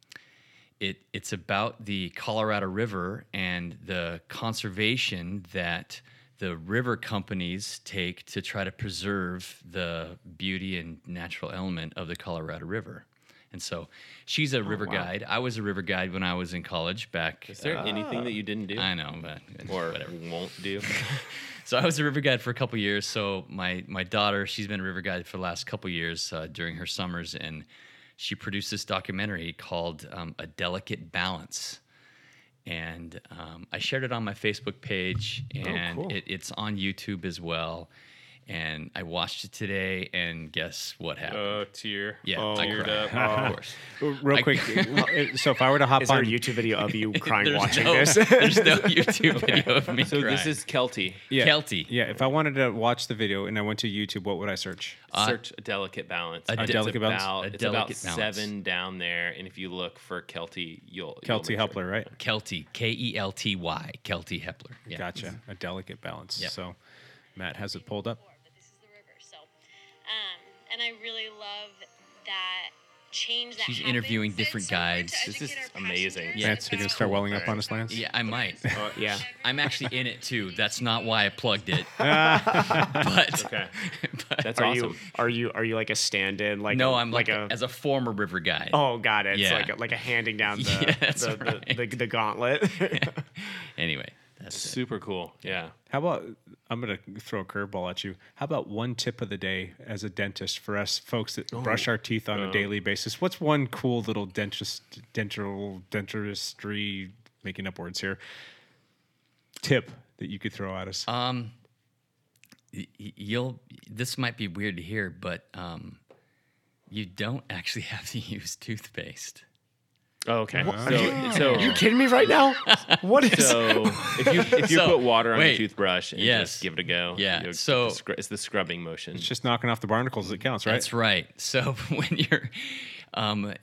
it it's about the Colorado River and the conservation that the river companies take to try to preserve the beauty and natural element of the Colorado River. And so she's a river wow. guide. I was a river guide when I was in college back. Is there anything that you didn't do? I know, but or whatever. won't do? (laughs) (laughs) So I was a river guide for a couple years. So my my daughter, she's been a river guide for the last couple years uh, during her summers, and she produced this documentary called um, "A Delicate Balance." And um, I shared it on my Facebook page, and cool. it, it's on YouTube as well. And I watched it today, and guess what uh, happened? Oh, tear. Yeah, oh, I teared cried, up. of course. (laughs) Real I- quick, (laughs) uh, so if I were to hop Is on a YouTube video of you (laughs) crying watching no- this? there's no YouTube video of me So this is Kelty. yeah, Kelty. Yeah, if I wanted to watch the video and I went to YouTube, what would I search? Uh, search a delicate balance. a It's delicate balance? About, A it's about delicate balance. seven down there, and if you look for Kelty, you'll you'll Kelty sure. Hepler, right? Kelty, K E L T Y, Kelty Hepler. Yeah. Gotcha. A delicate balance. Yep. So Matt has it pulled up. but this is the river. So, um, and I really love that change that She's happens. interviewing different so hard guides. This is amazing. passengers Yeah, Lance, you're gonna start welling up on us, Lance. Yeah, I might. yeah. I'm actually in it too. That's not why I plugged it. (laughs) but, Okay, (laughs) but that's Are awesome. you are you are you like a stand-in? Like no, I'm like, a a, as a former river guide. oh, got it. It's Yeah. like a, like a handing down (laughs) the Yeah, the, right. the, the, the gauntlet. Anyway, that's it. Super cool. Yeah. How about I'm gonna throw a curveball at you. How about one tip of the day as a dentist for us folks that brush our teeth on a daily basis? What's one cool little dentist dental dentistry making up words here tip that you could throw at us? Um, y- y- you'll. This might be weird to hear, but um, you don't actually (laughs) have to use toothpaste. Oh, okay. Are So, you, so, are you kidding me right now? (laughs) What is? so if you if you So, put water on wait. your toothbrush and Yes. just give it a go, Yeah, you'll- so- the scr- it's the scrubbing motion. it's just knocking off the barnacles that counts, right? That's right. So (laughs) when you're um,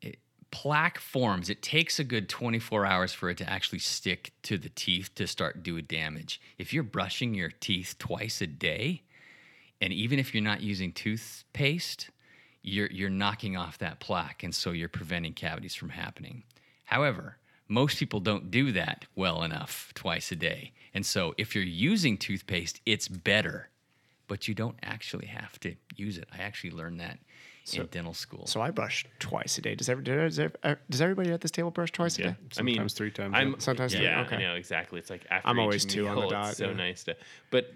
it- plaque forms, it takes a good 24 hours for it to actually stick to the teeth to start doing damage. If you're brushing your teeth twice a day, and even if you're not using toothpaste, you're you're knocking off that plaque, and so you're preventing cavities from happening. However, most people don't do that well enough twice a day, and so if you're using toothpaste, it's better, but you don't actually have to use it. I actually learned that in dental school. So I brush twice a day. Does every, does, every, uh, does everybody at this table brush twice a Yeah. day? I mean, Sometimes three times, I'm yeah. Sometimes three, Yeah, okay. I know exactly. It's like after I'm always two on the dot, It's so yeah. nice to, but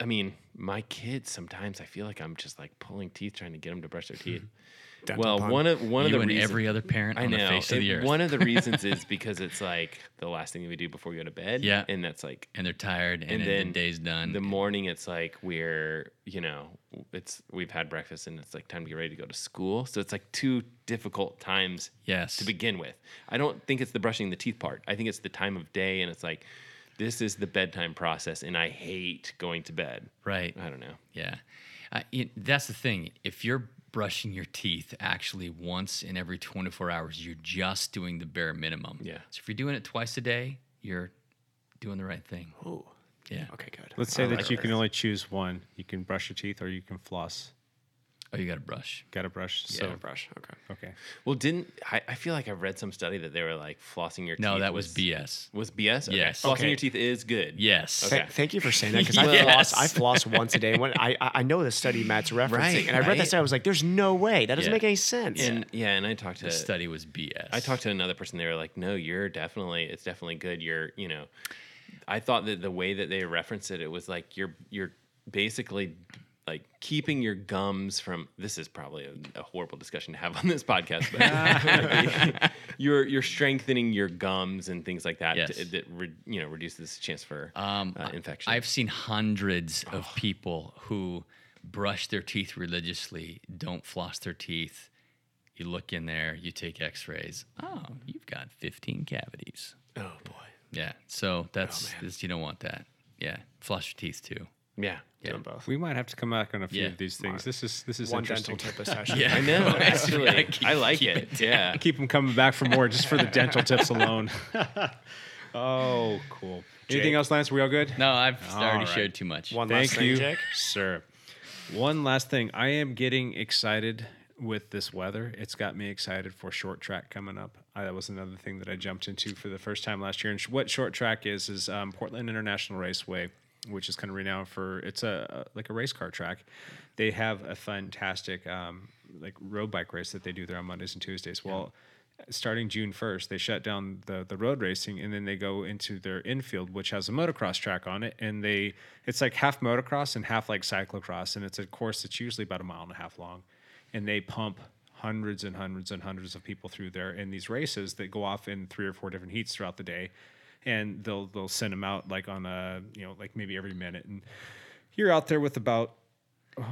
I mean, my kids sometimes I feel like I'm just like pulling teeth trying to get them to brush their teeth. (laughs) Dental well, pun. one of one of the and reasons, every other parent I on know the face of the earth. One of the (laughs) reasons is because it's like the last thing we do before we go to bed. Yeah. and that's like and they're tired, and, and then then the day's done. the morning it's like we're you know it's we've had breakfast and it's like time to get ready to go to school so it's like two difficult times Yes. to begin with i don't think it's the brushing the teeth part i think it's the time of day and it's like this is the bedtime process and i hate going to bed right. i don't know Yeah. Uh, it, that's the thing. If you're brushing your teeth actually once in every 24 hours, you're just doing the bare minimum. Yeah. So if you're doing it twice a day, you're doing the right thing. Ooh, Yeah. okay, good. Let's say I that like you this. can only choose one. You can brush your teeth or you can floss. Oh, you got a brush. Got a brush. Yeah. So brush. Okay. okay. well didn't I, I feel like i read some study that they were like flossing your teeth No, that was BS. was bs okay. Yes. flossing Okay. your teeth is good Yes. Okay. Th- thank you for saying that because I (laughs) Yes. floss. I floss once a day. When I I I know the study Matt's referencing, Right, and I read that right. study. I was like, "There's no way. That doesn't Yeah. make any sense." and yeah and i talked to The study was BS. I talked to another person. They were like, "No, you're definitely. It's definitely good. You're, you know." I thought that the way that they referenced it, it was like you're you're basically like keeping your gums from this is probably a, a horrible discussion to have on this podcast but (laughs) you're you're strengthening your gums and things like that Yes. to, that re, you know reduces the chance for Um, uh, infection I've seen hundreds of people who brush their teeth religiously, don't floss their teeth. You look in there, you take x-rays. Oh, you've got 15 cavities. oh boy Yeah. So that's, this, you don't want that. Yeah. Floss your teeth too. Yeah Yeah. Doing both. We might have to come back on a few Yeah. of these things. This is this is One interesting. dental tip a session. (laughs) Yeah. I know (laughs) actually Yeah, keep- I like keep it yeah (laughs) Keep them coming back for more just for the dental tips alone. oh, cool. Anything Jake? else, Lance? We all good? No, I've All already right. shared too much. One Thank last thing, you, Jake. sir. One last thing. I am getting excited with this weather. It's got me excited for short track coming up. I, that was another thing that I jumped into for the first time last year. And sh- what short track is is um, Portland International Raceway, which is kind of renowned for it's a, a like a race car track. They have a fantastic um, like road bike race that they do there on Mondays and Tuesdays. Well. Starting June 1st, they shut down the, the road racing and then they go into their infield, which has a motocross track on it. And they, it's like half motocross and half like cyclocross. And it's a course that's usually about a mile and a half long. And they pump hundreds and hundreds and hundreds of people through there in these races that go off in three or four different heats throughout the day. And they'll, they'll send them out like on a, you know, like maybe every minute. And you're out there with about,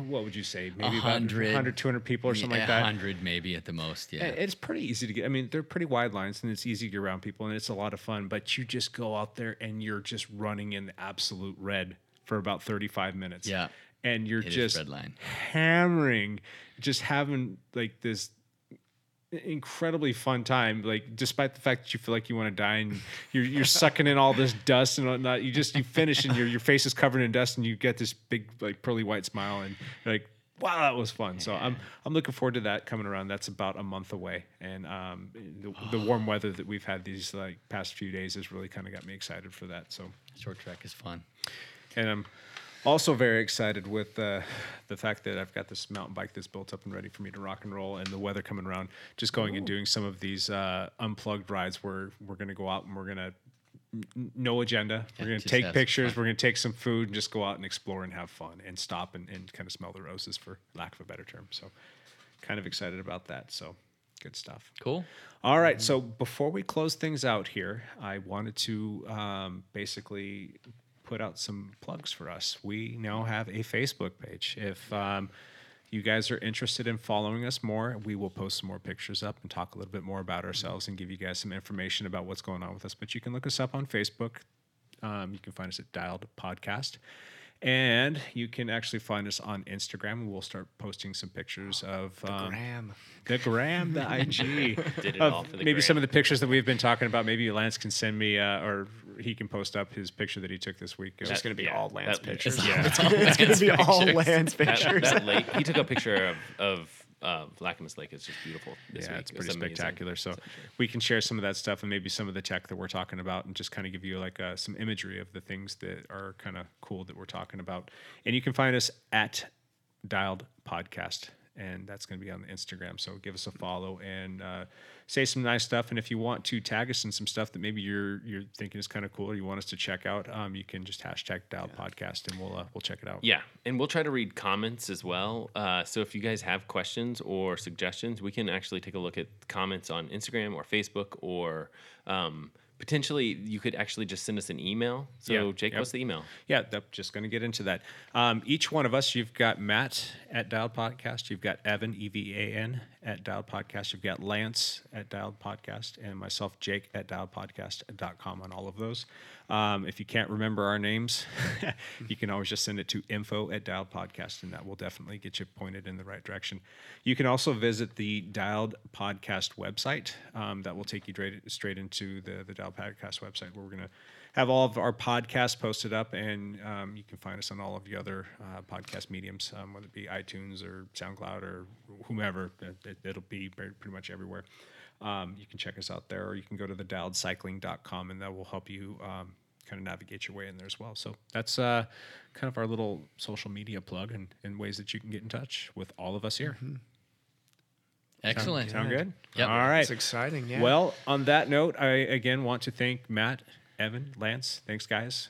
what would you say? Maybe about 100, 100, 200 people or something like that. 100 maybe at the most. Yeah. And It's pretty easy to get. I mean, they're pretty wide lines and it's easy to get around people and it's a lot of fun. But you just go out there and you're just running in the absolute red for about 35 minutes. Yeah. And you're It just red line. hammering, just having like this incredibly fun time. Like, despite the fact that you feel like you want to die and you're, you're sucking in all this dust and whatnot, you just, you finish and your, your face is covered in dust and you get this big, like, pearly white smile and you're like, wow, that was fun. So I'm I'm looking forward to that coming around. That's about a month away, and um, the, the warm weather that we've had these like past few days has really kind of got me excited for that. So Short track is fun. and I'm also very excited with uh, the fact that I've got this mountain bike that's built up and ready for me to rock and roll, and the weather coming around. Just going and doing some of these uh, unplugged rides where we're going to go out and we're going to n- no agenda. Yeah, we're going to take pictures. fun. We're going to take some food and just go out and explore and have fun and stop and, and kind of smell the roses, for lack of a better term. So, kind of excited about that. So, good stuff. Cool. All right. So before we close things out here, I wanted to um, basically put out some plugs for us. We now have a Facebook page. If um, you guys are interested in following us more, we will post some more pictures up and talk a little bit more about ourselves and give you guys some information about what's going on with us. But you can look us up on Facebook. Um, you can find us at Dialed Podcast. And you can actually find us on Instagram. We'll start posting some pictures of um, Graham. the gram, the IG. (laughs) Did it all for the maybe some of the pictures that we've been talking about. Maybe Lance can send me, uh, or he can post up his picture that he took this week. It's just going to be yeah, all Lance that- pictures. It's (laughs) yeah. it's it's going to be Lance all pictures. Lance that, pictures. that lake he took a picture of of uh, Lacamas Lake. is just beautiful. Yeah, week. it's pretty amazing. spectacular. So we can share some of that stuff and maybe some of the tech that we're talking about, and just kind of give you like uh, some imagery of the things that are kind of cool that we're talking about. And you can find us at Dialed Podcast, and that's going to be on the Instagram. So give us a follow and uh, say some nice stuff. And if you want to tag us in some stuff that maybe you're you're thinking is kind of cool or you want us to check out, um, you can just hashtag Dialed Podcast, and we'll uh, we'll check it out. Yeah, and we'll try to read comments as well. Uh, so if you guys have questions or suggestions, we can actually take a look at comments on Instagram or Facebook, or um, potentially you could actually just send us an email. So Yeah, Jake, yep. what's the email? Yeah, that, just going to get into that. Um, each one of us, you've got Matt at Dialed Podcast, you've got Evan E V A N at Dialed Podcast, you've got Lance at Dialed Podcast, and myself Jake at dialedpodcast.com on all of those. Um, if you can't remember our names, (laughs) you can always just send it to info at Dialed Podcast, and that will definitely get you pointed in the right direction. You can also visit the Dialed Podcast website. Um, that will take you straight, straight into the, the Dialed Podcast website where we're going to have all of our podcasts posted up, and um, you can find us on all of the other uh, podcast mediums, um, whether it be iTunes or SoundCloud or whomever. It, will be pretty much everywhere. Um, you can check us out there, or you can go to the dialedcycling.com, and that will help you um, kind of navigate your way in there as well. So that's uh, kind of our little social media plug and, and ways that you can get in touch with all of us here. Excellent. Sound good? Yep. All right. It's exciting, yeah. Well, on that note, I again want to thank Matt, Evan, Lance. Thanks, guys.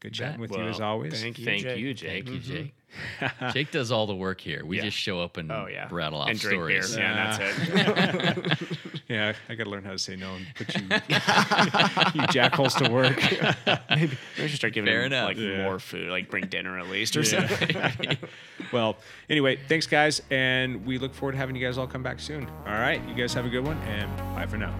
Good chatting with you as always. thank you, Thank Jake. you, Jake. Thank you, Jake. (laughs) Jake does all the work here. We Yeah. just show up and Oh yeah. rattle off and drink stories. beer. Yeah, that's it. (laughs) (laughs) (laughs) Yeah, I got to learn how to say no and put you, (laughs) you jackholes to work. (laughs) Maybe we should start giving Fair him enough. like Yeah. more food, like bring dinner at least or Yeah. something. well, anyway, thanks, guys. And we look forward to having you guys all come back soon. All right. You guys have a good one and bye for now.